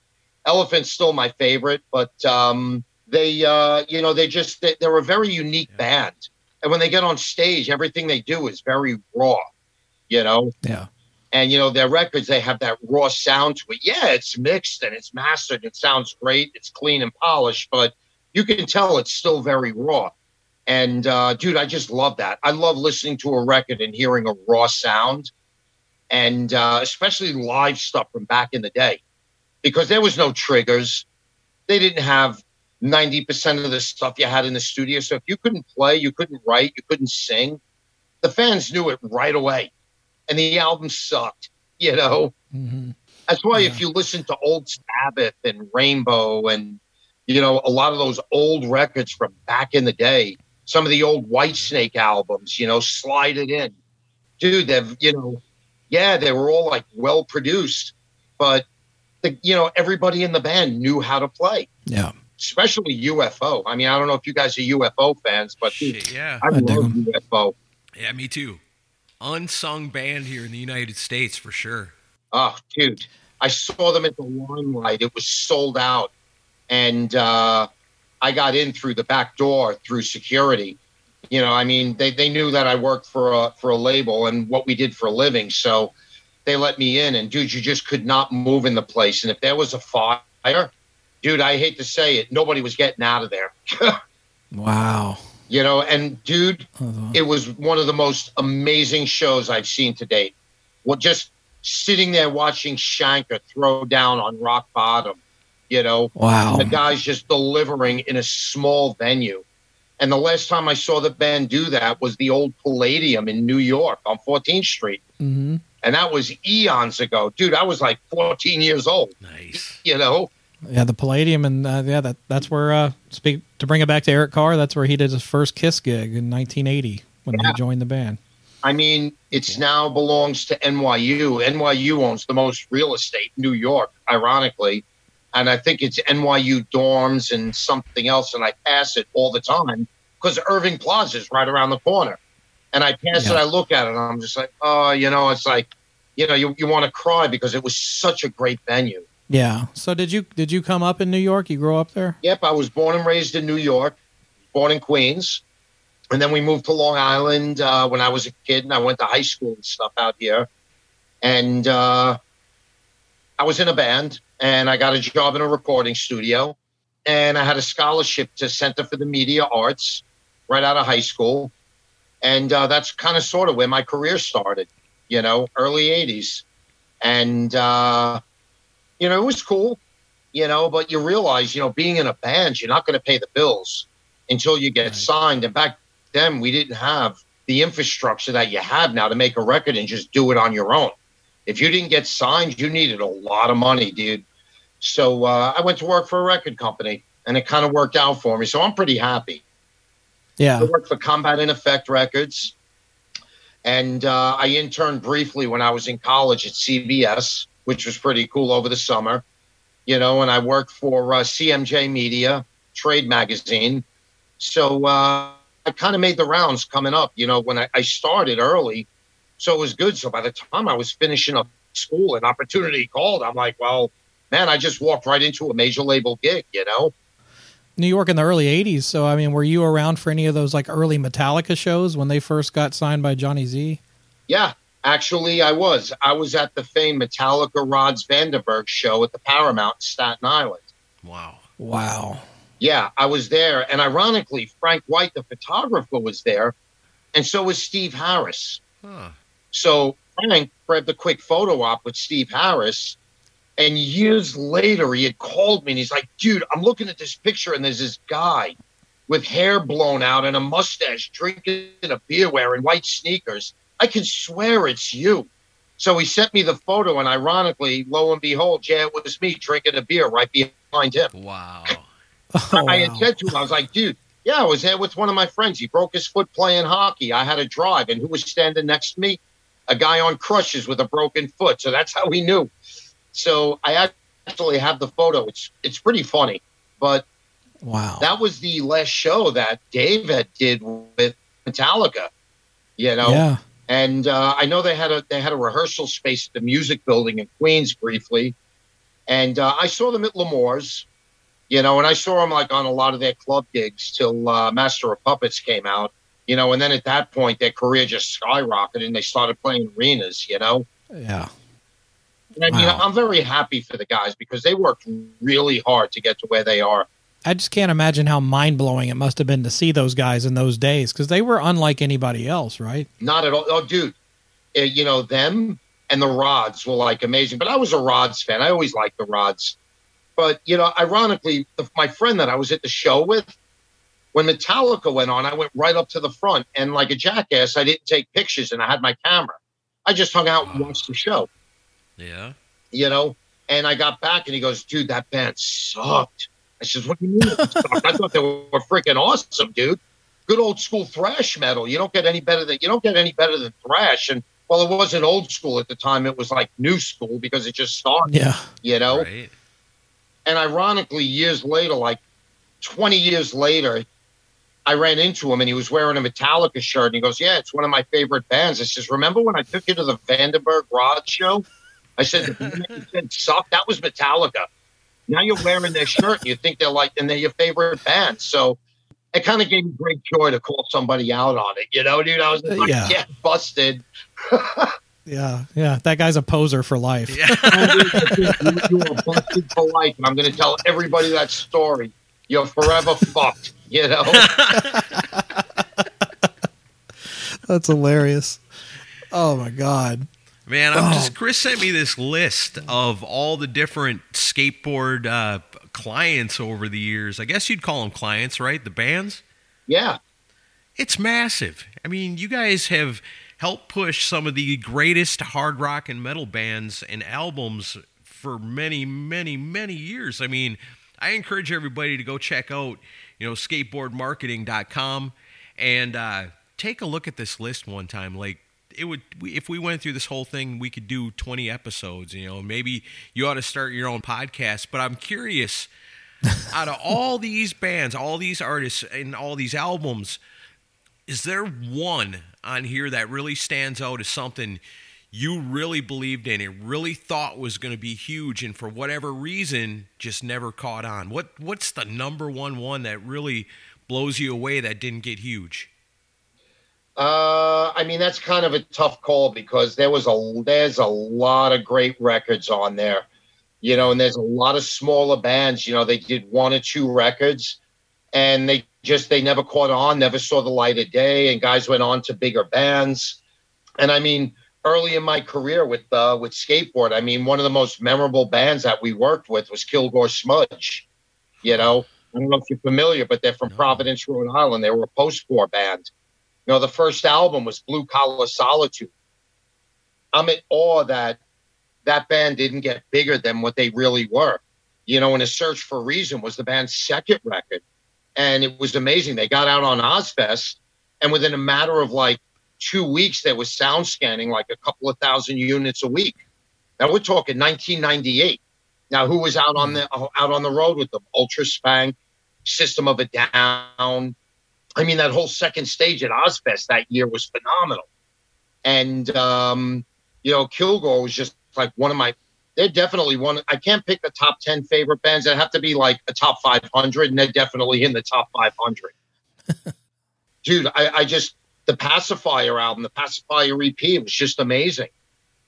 Elephant's still my favorite, but um, they, uh, you know, they just, they, are a very unique band. And when they get on stage, everything they do is very raw, you know? Yeah. And, you know, their records, they have that raw sound to it. Yeah, it's mixed and it's mastered. It sounds great. It's clean and polished, but you can tell it's still very raw. And uh, dude, I just love that. I love listening to a record and hearing a raw sound, and uh, especially live stuff from back in the day, because there was no triggers. They didn't have ninety percent of the stuff you had in the studio. So if you couldn't play, you couldn't write, you couldn't sing, the fans knew it right away, and the album sucked. You know. Mm-hmm. That's why yeah. if you listen to old Sabbath and Rainbow and you know a lot of those old records from back in the day some of the old Whitesnake albums, you know, slide it in. Dude, they've, you know, yeah, they were all like well produced, but the, you know, everybody in the band knew how to play. Yeah. Especially UFO. I mean, I don't know if you guys are UFO fans, but Shit, yeah, I, I love UFO. Yeah, me too. Unsung band here in the United States for sure. Oh, dude. I saw them at the limelight. It was sold out. And uh I got in through the back door through security. You know, I mean, they, they knew that I worked for a for a label and what we did for a living, so they let me in. And dude, you just could not move in the place. And if there was a fire, dude, I hate to say it, nobody was getting out of there. [LAUGHS] wow. You know, and dude, oh, it was one of the most amazing shows I've seen to date. Well, just sitting there watching Schenker throw down on rock bottom you know, wow, the guy's just delivering in a small venue. And the last time I saw the band do that was the old Palladium in New York on 14th Street. Mm-hmm. And that was eons ago. Dude, I was like 14 years old. Nice. You know? Yeah, the Palladium. And uh, yeah, that that's where, uh, speak to bring it back to Eric Carr, that's where he did his first Kiss gig in 1980 when yeah. he joined the band. I mean, it's yeah. now belongs to NYU. NYU owns the most real estate in New York, ironically and I think it's NYU dorms and something else, and I pass it all the time because Irving Plaza is right around the corner. And I pass yeah. it, I look at it, and I'm just like, oh, you know, it's like, you know, you, you want to cry because it was such a great venue. Yeah. So did you did you come up in New York? You grew up there? Yep, I was born and raised in New York, born in Queens, and then we moved to Long Island uh, when I was a kid, and I went to high school and stuff out here. And uh, I was in a band, and I got a job in a recording studio. And I had a scholarship to Center for the Media Arts right out of high school. and uh, that's kind of sort of where my career started. You know, early '80s, and uh, you know it was cool. You know, but you realize, you know, being in a band, you're not going to pay the bills until you get right. signed. And back then, we didn't have the infrastructure that you have now to make a record and just do it on your own. If you didn't get signed, you needed a lot of money, dude. So uh, I went to work for a record company, and it kind of worked out for me. So I'm pretty happy. Yeah. I worked for Combat in Effect Records. And uh, I interned briefly when I was in college at CBS, which was pretty cool over the summer. You know, and I worked for uh, CMJ Media, trade magazine. So uh, I kind of made the rounds coming up, you know, when I, I started early. So it was good. So by the time I was finishing up school, an opportunity called. I'm like, well, man, I just walked right into a major label gig, you know? New York in the early 80s. So, I mean, were you around for any of those like early Metallica shows when they first got signed by Johnny Z? Yeah, actually, I was. I was at the famed Metallica Rods Vandenberg show at the Paramount in Staten Island. Wow. Wow. Yeah, I was there. And ironically, Frank White, the photographer, was there. And so was Steve Harris. Huh. So Frank grabbed a quick photo op with Steve Harris and years later, he had called me and he's like, dude, I'm looking at this picture and there's this guy with hair blown out and a mustache drinking a beer wearing white sneakers. I can swear it's you. So he sent me the photo, and ironically, lo and behold, yeah, it was me drinking a beer right behind him. Wow. Oh, [LAUGHS] I had said to him, I was like, dude, yeah, I was there with one of my friends. He broke his foot playing hockey. I had to drive, and who was standing next to me? A guy on crutches with a broken foot. So that's how we knew. So I actually have the photo. It's it's pretty funny, but wow, that was the last show that David did with Metallica. You know, yeah. And uh, I know they had a they had a rehearsal space at the Music Building in Queens briefly, and uh, I saw them at L'Amour's. You know, and I saw them like on a lot of their club gigs till uh, Master of Puppets came out. You know, and then at that point, their career just skyrocketed, and they started playing arenas. You know. Yeah. And wow. you know, I'm very happy for the guys because they worked really hard to get to where they are. I just can't imagine how mind blowing it must have been to see those guys in those days because they were unlike anybody else, right? Not at all. Oh, dude, uh, you know them and the Rods were like amazing. But I was a Rods fan. I always liked the Rods. But you know, ironically, the, my friend that I was at the show with, when Metallica went on, I went right up to the front and like a jackass, I didn't take pictures and I had my camera. I just hung out and watched the show. Yeah. You know, and I got back and he goes, dude, that band sucked. I says, what do you mean? I thought they were freaking awesome, dude. Good old school thrash metal. You don't get any better than you don't get any better than thrash. And well, it wasn't old school at the time. It was like new school because it just started. Yeah. You know? Right. And ironically, years later, like 20 years later, I ran into him and he was wearing a Metallica shirt. And he goes, Yeah, it's one of my favorite bands. I says, Remember when I took you to the Vandenberg Rod show? I said, the said suck. That was Metallica. Now you're wearing their shirt and you think they're like, and they're your favorite band. So it kind of gave me great joy to call somebody out on it. You know, dude, I was uh, like, yeah, yeah busted. [LAUGHS] yeah, yeah. That guy's a poser for life. Yeah. [LAUGHS] Oh, you are busted for life. And I'm going to tell everybody that story. You're forever fucked, you know? [LAUGHS] That's hilarious. Oh my God. Man, I'm oh. just Chris sent me this list of all the different skateboard uh, clients over the years. I guess you'd call them clients, right? The bands. Yeah, it's massive. I mean, you guys have helped push some of the greatest hard rock and metal bands and albums for many, many, many years. I mean, I encourage everybody to go check out, you know, skateboardmarketing.com and uh, take a look at this list one time. Like it would if we went through this whole thing we could do 20 episodes you know maybe you ought to start your own podcast but i'm curious [LAUGHS] out of all these bands all these artists and all these albums is there one on here that really stands out as something you really believed in it really thought was going to be huge and for whatever reason just never caught on? What what's the number one one that really blows you away that didn't get huge uh, I mean, that's kind of a tough call because there was a there's a lot of great records on there, you know, and there's a lot of smaller bands. You know, they did one or two records, and they just they never caught on, never saw the light of day, and guys went on to bigger bands. And I mean, early in my career with uh, with skateboard, I mean, one of the most memorable bands that we worked with was Kilgore Smudge. You know, I don't know if you're familiar, but they're from Providence, Rhode Island. They were a post-war band. Know, the first album was Blue Collar Solitude. I'm at awe that that band didn't get bigger than what they really were. You know, and A Search for Reason was the band's second record. And it was amazing. They got out on Ozzfest, and within a matter of like two weeks, there was sound scanning like a couple of thousand units a week. Now we're talking 1998. Now who was out on the out on the road with them? Ultraspank, System of a Down. I mean, that whole second stage at Ozzfest that year was phenomenal. And um, you know, Kilgore was just like one of my. They're definitely one. I can't pick the top ten favorite bands. They have to be like a top five hundred, and they're definitely in the top five hundred. [LAUGHS] Dude, I, I just the Pacifier album, the Pacifier EP, it was just amazing.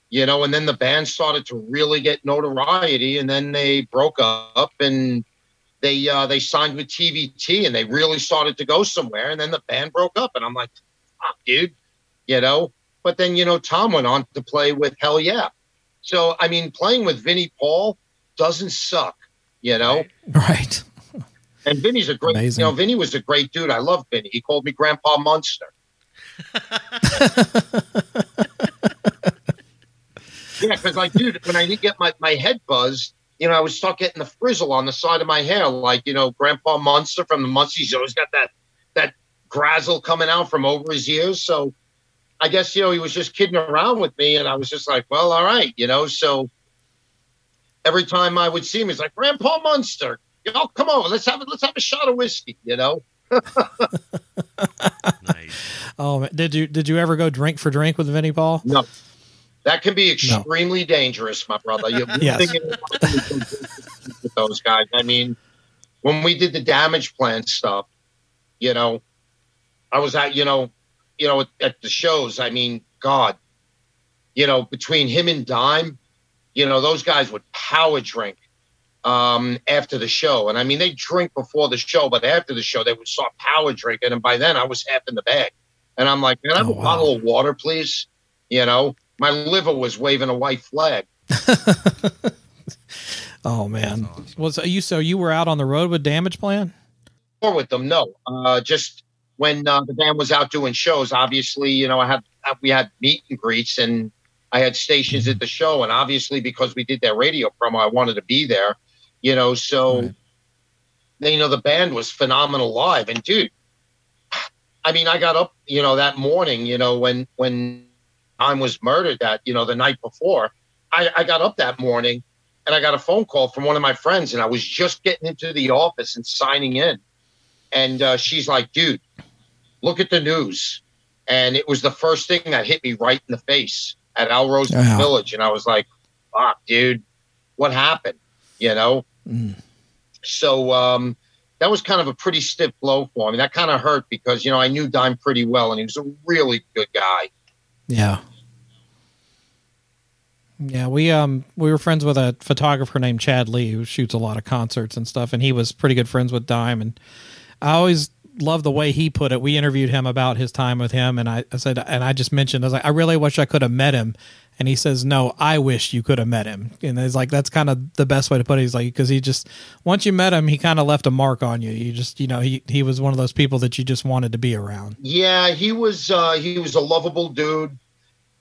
You know, and then the band started to really get notoriety, and then they broke up and they uh, they signed with TVT, and they really started to go somewhere. And then the band broke up, and I'm like, fuck, dude, you know. But then you know, Tom went on to play with Hellyeah. So I mean, playing with Vinnie Paul doesn't suck, you know. Right. [LAUGHS] And Vinny's a great, Amazing. you know, Vinny was a great dude. I love Vinny. He called me Grandpa Munster. [LAUGHS] yeah, because like, dude, when I get my, my head buzzed, you know, I would start getting the frizzle on the side of my hair, like you know, Grandpa Munster from the Munsters. He's always got that that grazzle coming out from over his ears. So I guess you know he was just kidding around with me, and I was just like, well, all right, you know. So every time I would see him, he's like, Grandpa Munster, you know, come on, let's have let's have a shot of whiskey, you know. [LAUGHS] Nice. Oh, did you did you ever go drink for drink with Vinnie Paul? No, that can be extremely dangerous, my brother. You [LAUGHS] Yes. with those guys. I mean, when we did the Damageplan stuff, you know, I was at you know, you know, at, at the shows. I mean, God, you know, between him and Dime, you know, those guys would power drink um, after the show. And I mean, they drink before the show, but after the show, they would start power drinking. And by then, I was half in the bag. And I'm like, can I have Oh, a wow. bottle of water, please? You know, my liver was waving a white flag. [LAUGHS] Oh man. That's awesome. Was you so you were out on the road with Damageplan? Or with them, no. Uh, just when uh, the band was out doing shows, obviously, you know, I had we had meet and greets, and I had stations at the show, and obviously because we did that radio promo, I wanted to be there, you know. So, Right. you know, the band was phenomenal live, and dude, I mean, I got up, you know, that morning, you know, when when Dime was murdered, that you know, the night before, I, I got up that morning, and I got a phone call from one of my friends, and I was just getting into the office and signing in and uh, she's like, dude, look at the news. And it was the first thing that hit me right in the face at Alrosa Yeah. Village. And I was like, fuck, dude, what happened? You know? Mm. So um, that was kind of a pretty stiff blow for me. That kind of hurt because, you know, I knew Dime pretty well and he was a really good guy. Yeah. Yeah, we um we were friends with a photographer named Chad Lee who shoots a lot of concerts and stuff, and he was pretty good friends with Dime. And I always loved the way he put it. We interviewed him about his time with him, and I, I said, and I just mentioned, I was like, I really wish I could have met him. And he says, No, I wish you could have met him. And it's like that's kind of the best way to put it. He's like, because he just once you met him, he kind of left a mark on you. You just, you know, he he was one of those people that you just wanted to be around. Yeah, he was uh, he was a lovable dude.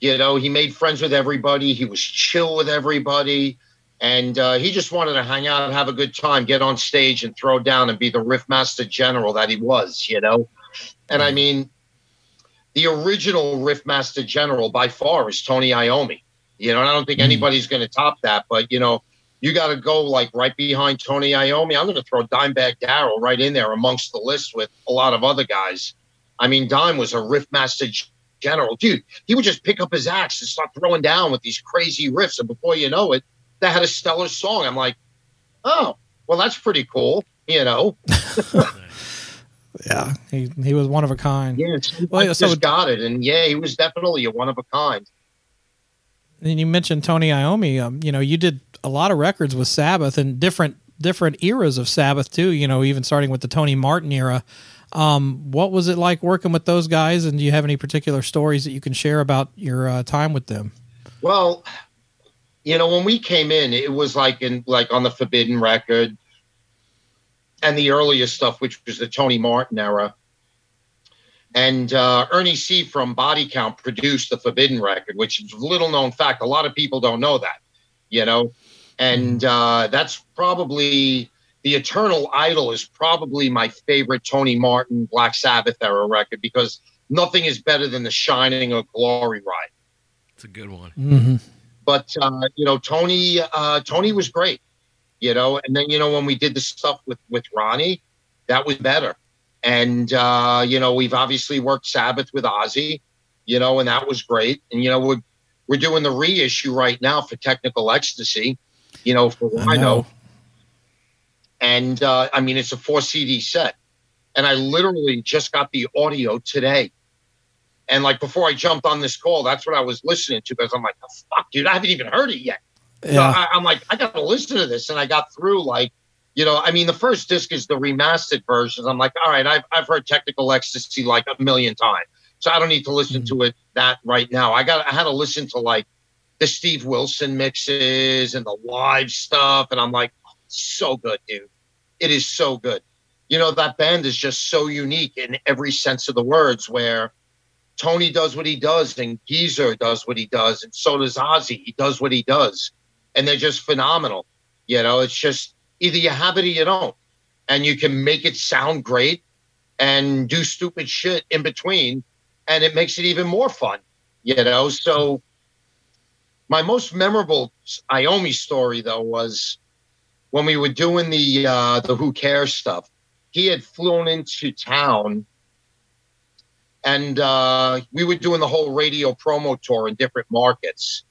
You know, he made friends with everybody. He was chill with everybody, and uh, he just wanted to hang out and have a good time, get on stage and throw down and be the riffmaster general that he was. You know, and I mean, the original riffmaster general by far is Tony Iommi. You know, and I don't think Mm. anybody's going to top that. But you know, you got to go like right behind Tony Iommi. I'm going to throw Dimebag Darrell right in there amongst the list with a lot of other guys. I mean, Dime was a riffmaster g- general, dude. He would just pick up his axe and start throwing down with these crazy riffs, and before you know it, they had a stellar song. I'm like, oh, well, that's pretty cool, you know. [LAUGHS] Yeah, he he was one of a kind. Yeah, so Well, just so- got it, and yeah, he was definitely a one of a kind. And you mentioned Tony Iommi. Um, you know, you did a lot of records with Sabbath and different different eras of Sabbath too. You know, even starting with the Tony Martin era. Um, what was it like working with those guys? And do you have any particular stories that you can share about your uh, time with them? Well, you know, when we came in, it was like in like on the Forbidden record and the earlier stuff, which was the Tony Martin era. And uh, Ernie C from Body Count produced the Forbidden record, which is a little known fact. A lot of people don't know that, you know. And uh, that's probably the Eternal Idol is probably my favorite Tony Martin Black Sabbath era record because nothing is better than the Shining or Glory Ride. It's a good one. Mm-hmm. But uh, you know, Tony uh, Tony was great, you know. And then you know when we did the stuff with with Ronnie, that was better. And uh, you know, we've obviously worked Sabbath with Ozzy, you know, and that was great. And you know, we're we're doing the reissue right now for Technical Ecstasy, you know, for I I know. know. And uh, I mean, it's a four CD set, and I literally just got the audio today. And like before I jumped on this call, that's what I was listening to because I'm like, "Oh, fuck, dude, I haven't even heard it yet. So Yeah. I, I'm like, I got to listen to this, and I got through like, you know, I mean, the first disc is the remastered versions. I'm like, all right, I've I've heard Technical Ecstasy like a million times, so I don't need to listen to it that right now. I got I had to listen to like the Steve Wilson mixes and the live stuff, and I'm like, so good, dude. It is so good. You know, that band is just so unique in every sense of the words. Where Tony does what he does, and Geezer does what he does, and so does Ozzy. He does what he does, and they're just phenomenal. You know, it's just either you have it or you don't, and you can make it sound great and do stupid shit in between, and it makes it even more fun. You know, so my most memorable Iommi story though was when we were doing the uh, the Who Cares stuff. He had flown into town and uh, we were doing the whole radio promo tour in different markets.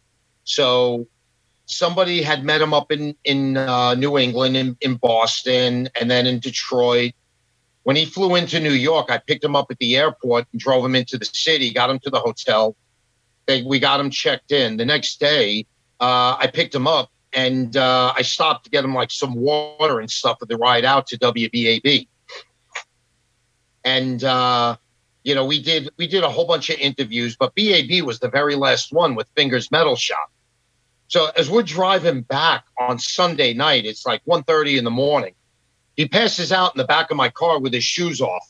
So somebody had met him up in in uh, New England, in, in Boston, and then in Detroit. When he flew into New York, I picked him up at the airport and drove him into the city. Got him to the hotel. They, we got him checked in. The next day, uh, I picked him up and uh, I stopped to get him like some water and stuff for the ride out to WBAB. And uh, you know, we did we did a whole bunch of interviews, but BAB was the very last one with Fingers Metal Shop. So as we're driving back on Sunday night, it's like 1.30 in the morning. He passes out in the back of my car with his shoes off,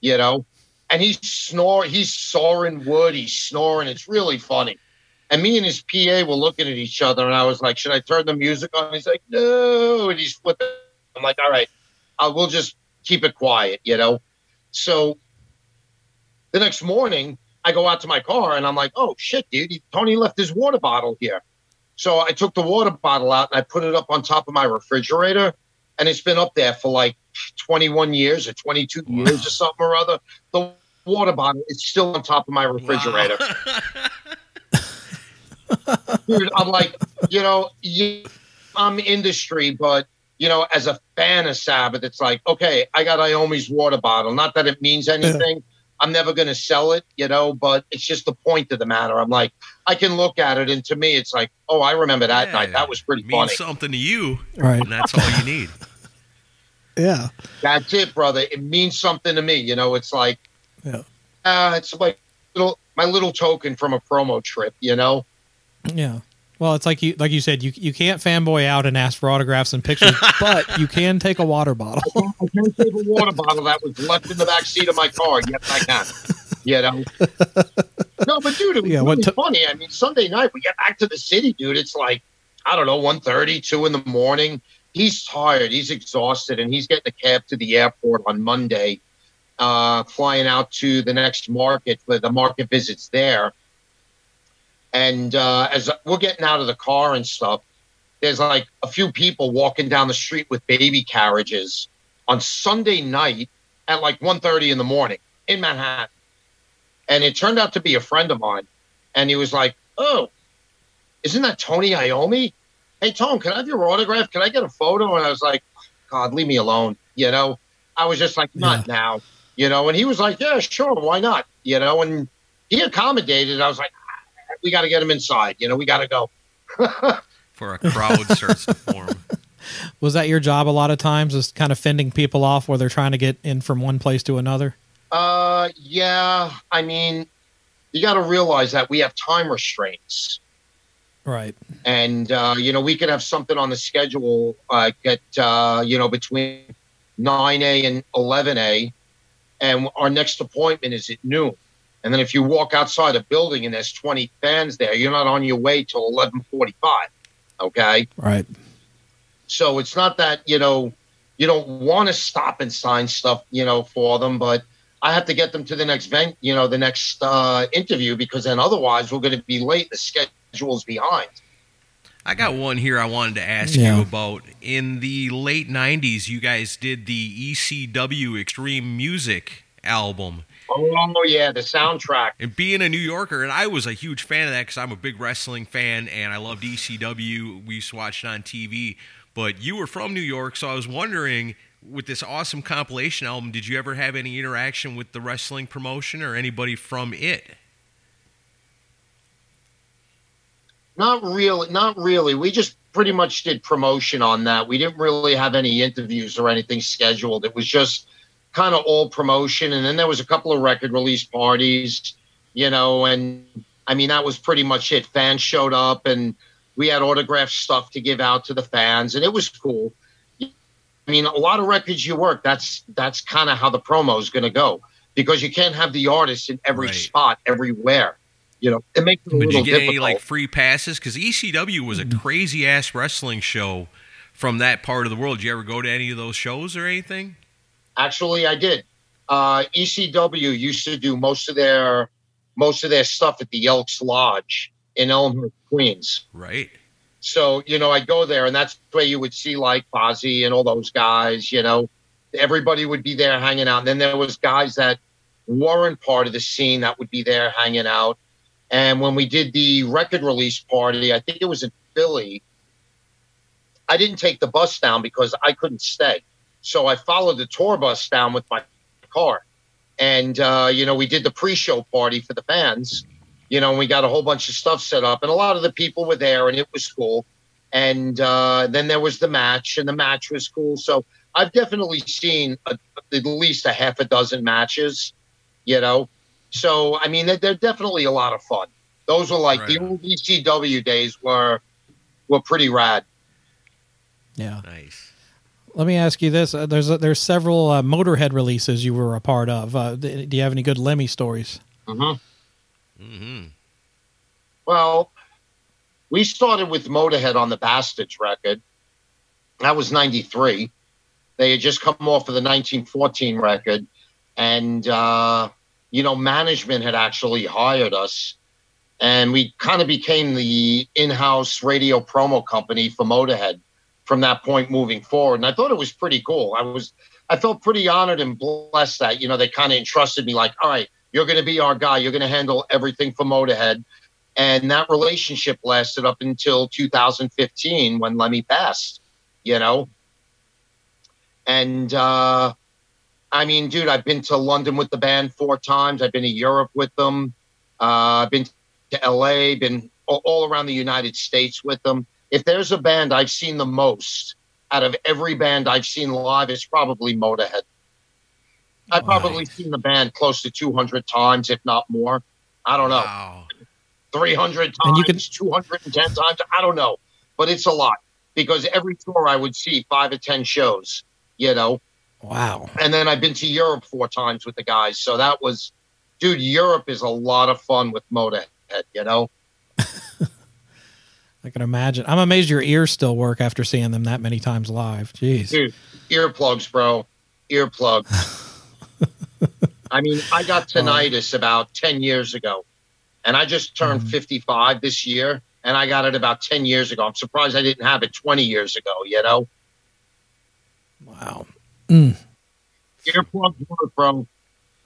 you know, and he's snoring, he's sawing wood, he's snoring. It's really funny. And me and his PA were looking at each other, and I was like, "Should I turn the music on?" He's like, "No," and he's flipping. I'm like, "All right, uh, we'll just keep it quiet," you know. So the next morning, I go out to my car, and I'm like, "Oh shit, dude! Tony left his water bottle here." So I took the water bottle out and I put it up on top of my refrigerator, and it's been up there for like 21 years or 22 years or something or other. The water bottle is still on top of my refrigerator. [LAUGHS] dude, I'm like, you know, you, I'm industry, but you know, as a fan of Sabbath, it's like, okay, I got Iommi's water bottle. Not that it means anything. I'm never going to sell it, you know, but it's just the point of the matter. I'm like, I can look at it, and to me, it's like, oh, I remember that Yeah, night. That was pretty means funny. something to you, Right. and that's all you need. [LAUGHS] Yeah. That's it, brother. It means something to me. You know, it's like, Yeah. uh, it's like little my little token from a promo trip. You know, Yeah. Well, it's like you like you said, you you can't fanboy out and ask for autographs and pictures, [LAUGHS] but you can take a water bottle. I can take a water bottle that was left in the back seat of my car. Yes, I can. You know. No, but dude, it was Yeah, really t- funny. I mean, Sunday night we get back to the city, dude. It's like I don't know, 1.30, 2 in the morning. He's tired. He's exhausted, and he's getting a cab to the airport on Monday, uh, flying out to the next market for the market visits there. And uh, as we're getting out of the car and stuff, there's like a few people walking down the street with baby carriages on Sunday night at like 1.30 in the morning in Manhattan. And it turned out to be a friend of mine. And he was like, oh, isn't that Tony Iommi? Hey, Tone, can I have your autograph? Can I get a photo? And I was like, God, leave me alone. You know, I was just like, not now. You know, and he was like, yeah, sure. Why not? You know, and he accommodated. I was like, we got to get him inside. You know, we got to go. [LAUGHS] For a crowd starts to form. [LAUGHS] Was that your job a lot of times? Is kind of fending people off where they're trying to get in from one place to another? Uh, yeah. I mean, you got to realize that we have time restraints. Right. And, uh, you know, we could have something on the schedule uh, at, uh, you know, between 9A and 11A. And our next appointment is at noon. And then if you walk outside a building and there's 20 fans there, you're not on your way till 1145. Okay. Right. So it's not that, you know, you don't want to stop and sign stuff, you know, for them, but I have to get them to the next vent, you know, the next uh, interview because then otherwise we're going to be late. The schedule's behind. I got one here I wanted to ask yeah. you about. In the late 90s, you guys did the ECW Extreme Music album. Oh, yeah, the soundtrack. And being a New Yorker, and I was a huge fan of that because I'm a big wrestling fan and I loved ECW. We used to watch it on TV. But you were from New York, so I was wondering with this awesome compilation album, did you ever have any interaction with the wrestling promotion or anybody from it? Not really. Not really. We just pretty much did promotion on that. We didn't really have any interviews or anything scheduled. It was just kind of all promotion, and then there was a couple of record release parties, you know, and I mean that was pretty much it. Fans showed up, and we had autograph stuff to give out to the fans, and it was cool. I mean, a lot of records you work, that's that's kind of how the promo is going to go because you can't have the artist in every right. spot everywhere. You know, it makes it a but little did you get difficult. any like free passes? Because ECW was a mm. crazy ass wrestling show from that part of the world. Did you ever go to any of those shows or anything? Actually, I did. Uh, ECW used to do most of their most of their stuff at the Elks Lodge in Elmhurst, Queens. Right. So, you know, I'd go there and that's where you would see like Fozzy and all those guys, you know, everybody would be there hanging out. And then there was guys that weren't part of the scene that would be there hanging out. And when we did the record release party, I think it was in Philly, I didn't take the bus down because I couldn't stay. So I followed the tour bus down with my car. And, uh, you know, we did the pre show party for the fans you know, we got a whole bunch of stuff set up, and a lot of the people were there, and it was cool. And uh, then there was the match, and the match was cool. So I've definitely seen a, at least a half a dozen matches, you know. So I mean, they're, they're definitely a lot of fun. Those are like right. the old ECW days were were pretty rad. Yeah, nice. Let me ask you this: uh, There's uh, there's several uh, Motorhead releases you were a part of. Uh, do you have any good Lemmy stories? Mm-hmm. Mm-hmm. Well, we started with Motorhead on the Bastards record. That was 93. They had just come off of the 1914 record. And, uh, you know, management had actually hired us. And we kind of became the in house radio promo company for Motorhead from that point moving forward. And I thought it was pretty cool. I was, I felt pretty honored and blessed that, you know, they kind of entrusted me like, all right, you're going to be our guy. You're going to handle everything for Motorhead. And that relationship lasted up until 2015 when Lemmy passed, you know? And, uh, I mean, dude, I've been to London with the band four times. I've been to Europe with them. Uh, I've been to LA, been all around the United States with them. If there's a band I've seen the most out of every band I've seen live, it's probably Motorhead. I've probably seen the band close to 200 times, if not more. I don't know. Wow. 300 times, and you can... 210 times. I don't know. But it's a lot because every tour I would see five or 10 shows, you know. Wow. And then I've been to Europe four times with the guys. So that was, dude, Europe is a lot of fun with Motorhead, you know. [LAUGHS] I can imagine. I'm amazed your ears still work after seeing them that many times live. Jeez. Dude, earplugs, bro. Earplugs. [LAUGHS] I mean, I got oh. tinnitus about 10 years ago, and I just turned mm-hmm. 55 this year, and I got it about 10 years ago. I'm surprised I didn't have it 20 years ago, you know? Wow. Mm. Earplugs work, bro.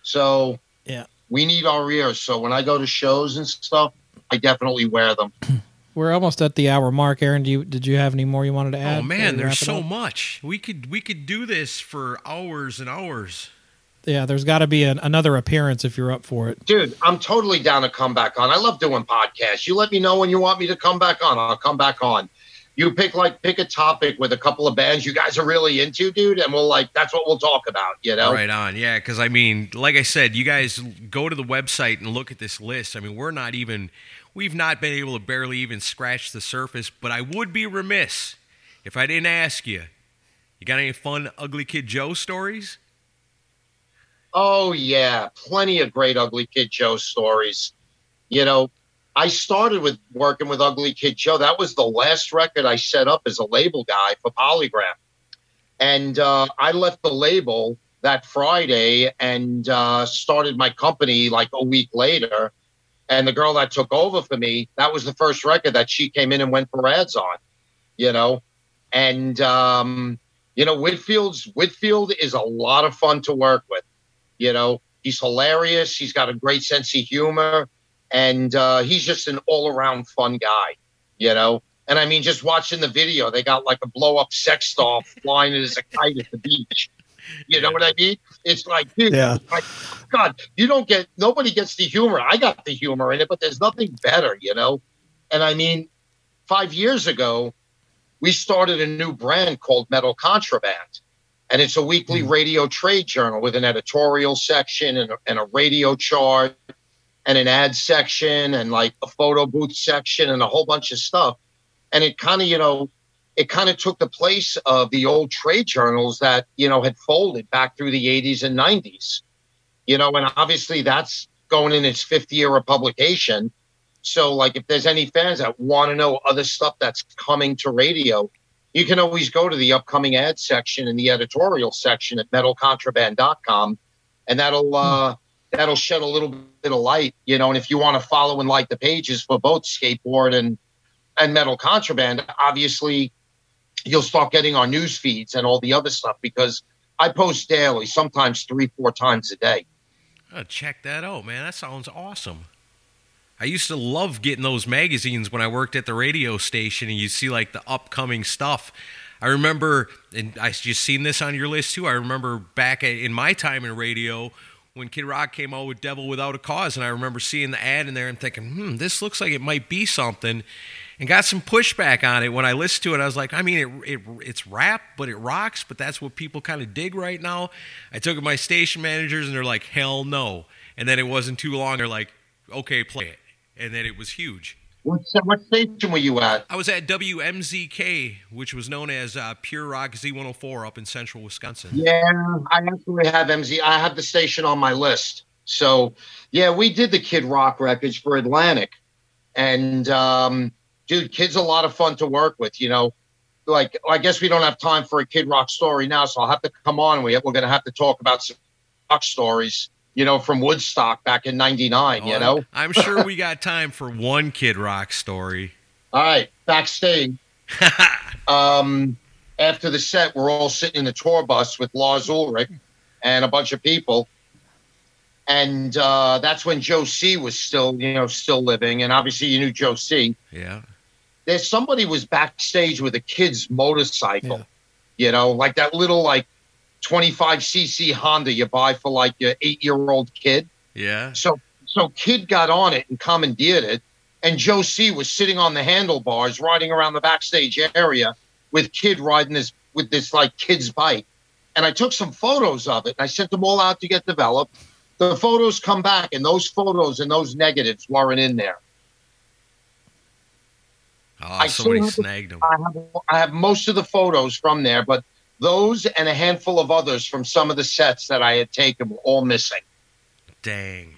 So, yeah, we need our ears. So, when I go to shows and stuff, I definitely wear them. [CLEARS THROAT] We're almost at the hour mark, Aaron. Do you did you have any more you wanted to add? Oh man, there's so much. We could we could do this for hours and hours yeah, there's got to be an, another appearance if you're up for it. Dude, I'm totally down to come back on. I love doing podcasts. You let me know when you want me to come back on. I'll come back on. you pick like pick a topic with a couple of bands you guys are really into, dude, and we'll like that's what we'll talk about, you know? Right on, yeah. Because I mean, like I said, you guys go to the website and look at this list. I mean, we're not even, we've not been able to barely even scratch the surface. But I would be remiss if I didn't ask you. You got any fun Ugly Kid Joe stories? Oh yeah, plenty of great Ugly Kid Joe stories. You know, I started with working with Ugly Kid Joe. That was the last record I set up as a label guy for Polygram. And uh, I left the label that Friday and uh, started my company like a week later. And the girl that took over for me, that was the first record that she came in and went for ads on, you know. And um, you know, Whitfield's Whitfield is a lot of fun to work with. You know, he's hilarious. He's got a great sense of humor and uh, he's just an all-around fun guy, you know. And I mean, just watching the video, they got like a blow-up sex doll flying as a kite at the beach. You know what I mean? It's like, dude, yeah. Like, God, you don't get nobody gets the humor. I got the humor in it, but there's nothing better, you know. And I mean, five years ago, we started a new brand called Metal Contraband, and it's a weekly mm. radio trade journal with an editorial section and a, and a radio chart and an ad section and like a photo booth section and a whole bunch of stuff. And it kind of, you know, it kind of took the place of the old trade journals that, you know, had folded back through the 80s and 90s. You know, and obviously that's going in its fifth year of publication. So, like, if there's any fans that want to know other stuff that's coming to radio, you can always go to the upcoming ad section in the editorial section at metalcontraband.com, and that'll uh, that'll shed a little bit of light, you know. And if you want to follow and like the pages for both skateboard and and metal contraband, obviously you'll start getting our news feeds and all the other stuff because I post daily, sometimes three, four times a day. Oh, check that out, man. That sounds awesome. I used to love getting those magazines when I worked at the radio station and you see like the upcoming stuff. I remember, and I just seen this on your list too. I remember back in my time in radio when Kid Rock came out with Devil Without a Cause, and I remember seeing the ad in there and thinking, hmm, this looks like it might be something, and got some pushback on it when I listened to it. I was like, I mean, it, it it's rap, but it rocks, but that's what people kind of dig right now. I took it to my station managers, and they're like, hell no. And then it wasn't too long. They're like, okay, play it, and then it was huge. What, what station were you at? I was at WMZK, which was known as uh, Pure Rock Z104 up in central Wisconsin. Yeah, I actually have MZ. I have the station on my list. So, yeah, we did the Kid Rock records for Atlantic. And, um, dude, Kid's a lot of fun to work with, you know. Like, I guess we don't have time for a Kid Rock story now, so I'll have to come on. We, we're going to have to talk about some rock stories you know, from Woodstock back in '99. Oh, you know, I'm sure [LAUGHS] we got time for one Kid Rock story. All right, backstage. [LAUGHS] um, after the set, we're all sitting in the tour bus with Lars Ulrich and a bunch of people, and uh, that's when Joe C was still, you know, still living, and obviously you knew Joe C. Yeah. There's somebody was backstage with a kid's motorcycle, yeah. you know, like that little like 25cc Honda you buy for like your eight year old kid. Yeah. So so kid got on it and commandeered it, and Joe C was sitting on the handlebars, riding around the backstage area with kid riding this with this like kid's bike. And I took some photos of it and I sent them all out to get developed. The photos come back, and those photos and those negatives weren't in there. Oh, I somebody snagged them. I have, I have most of the photos from there, but those and a handful of others from some of the sets that I had taken were all missing. Dang.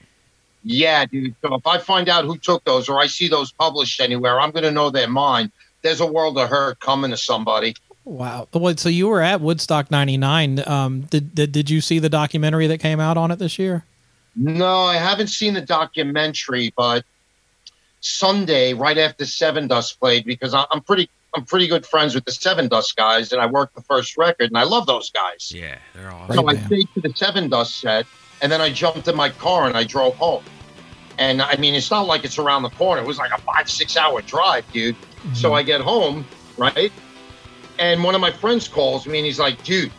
Yeah, dude. So if I find out who took those or I see those published anywhere, I'm going to know they're mine. There's a world of hurt coming to somebody. Wow. So you were at Woodstock 99. Um, did, did, did you see the documentary that came out on it this year? No, I haven't seen the documentary, but Sunday, right after Sevendust played, because I'm pretty I'm pretty good friends with the Sevendust guys, and I worked the first record, and I love those guys. Yeah, they're awesome. So I stayed to the Sevendust set, and then I jumped in my car and I drove home. And I mean, it's not like it's around the corner. It was like a five, six hour drive, dude. Mm-hmm. So I get home, right? And one of my friends calls me and he's like, dude,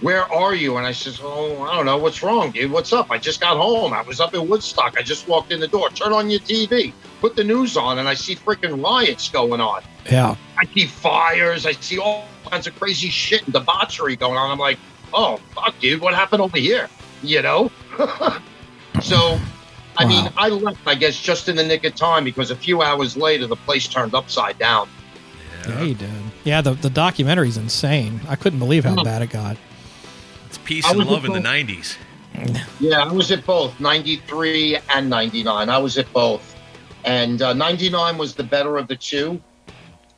where are you? And I says, oh, I don't know. What's wrong, dude? What's up? I just got home. I was up in Woodstock. I just walked in the door. Turn on your TV. Put the news on, and I see freaking riots going on. Yeah. I see fires. I see all kinds of crazy shit and debauchery going on. I'm like, oh fuck, dude, what happened over here? You know. [LAUGHS] so, I mean, I left, I guess, just in the nick of time because a few hours later the place turned upside down. Yeah, you did. Yeah, the the documentary's insane. I couldn't believe how bad it got. It's peace I and was love in the 90s. Yeah, I was at both 93 and 99. I was at both. And uh, 99 was the better of the two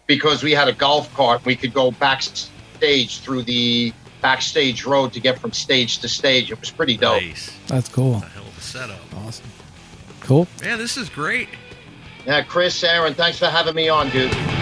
because we had a golf cart. We could go backstage through the backstage road to get from stage to stage. It was pretty dope. Nice. That's cool. A hell of a setup. Awesome. Cool. Yeah, this is great. Yeah, Chris, Aaron, thanks for having me on, dude.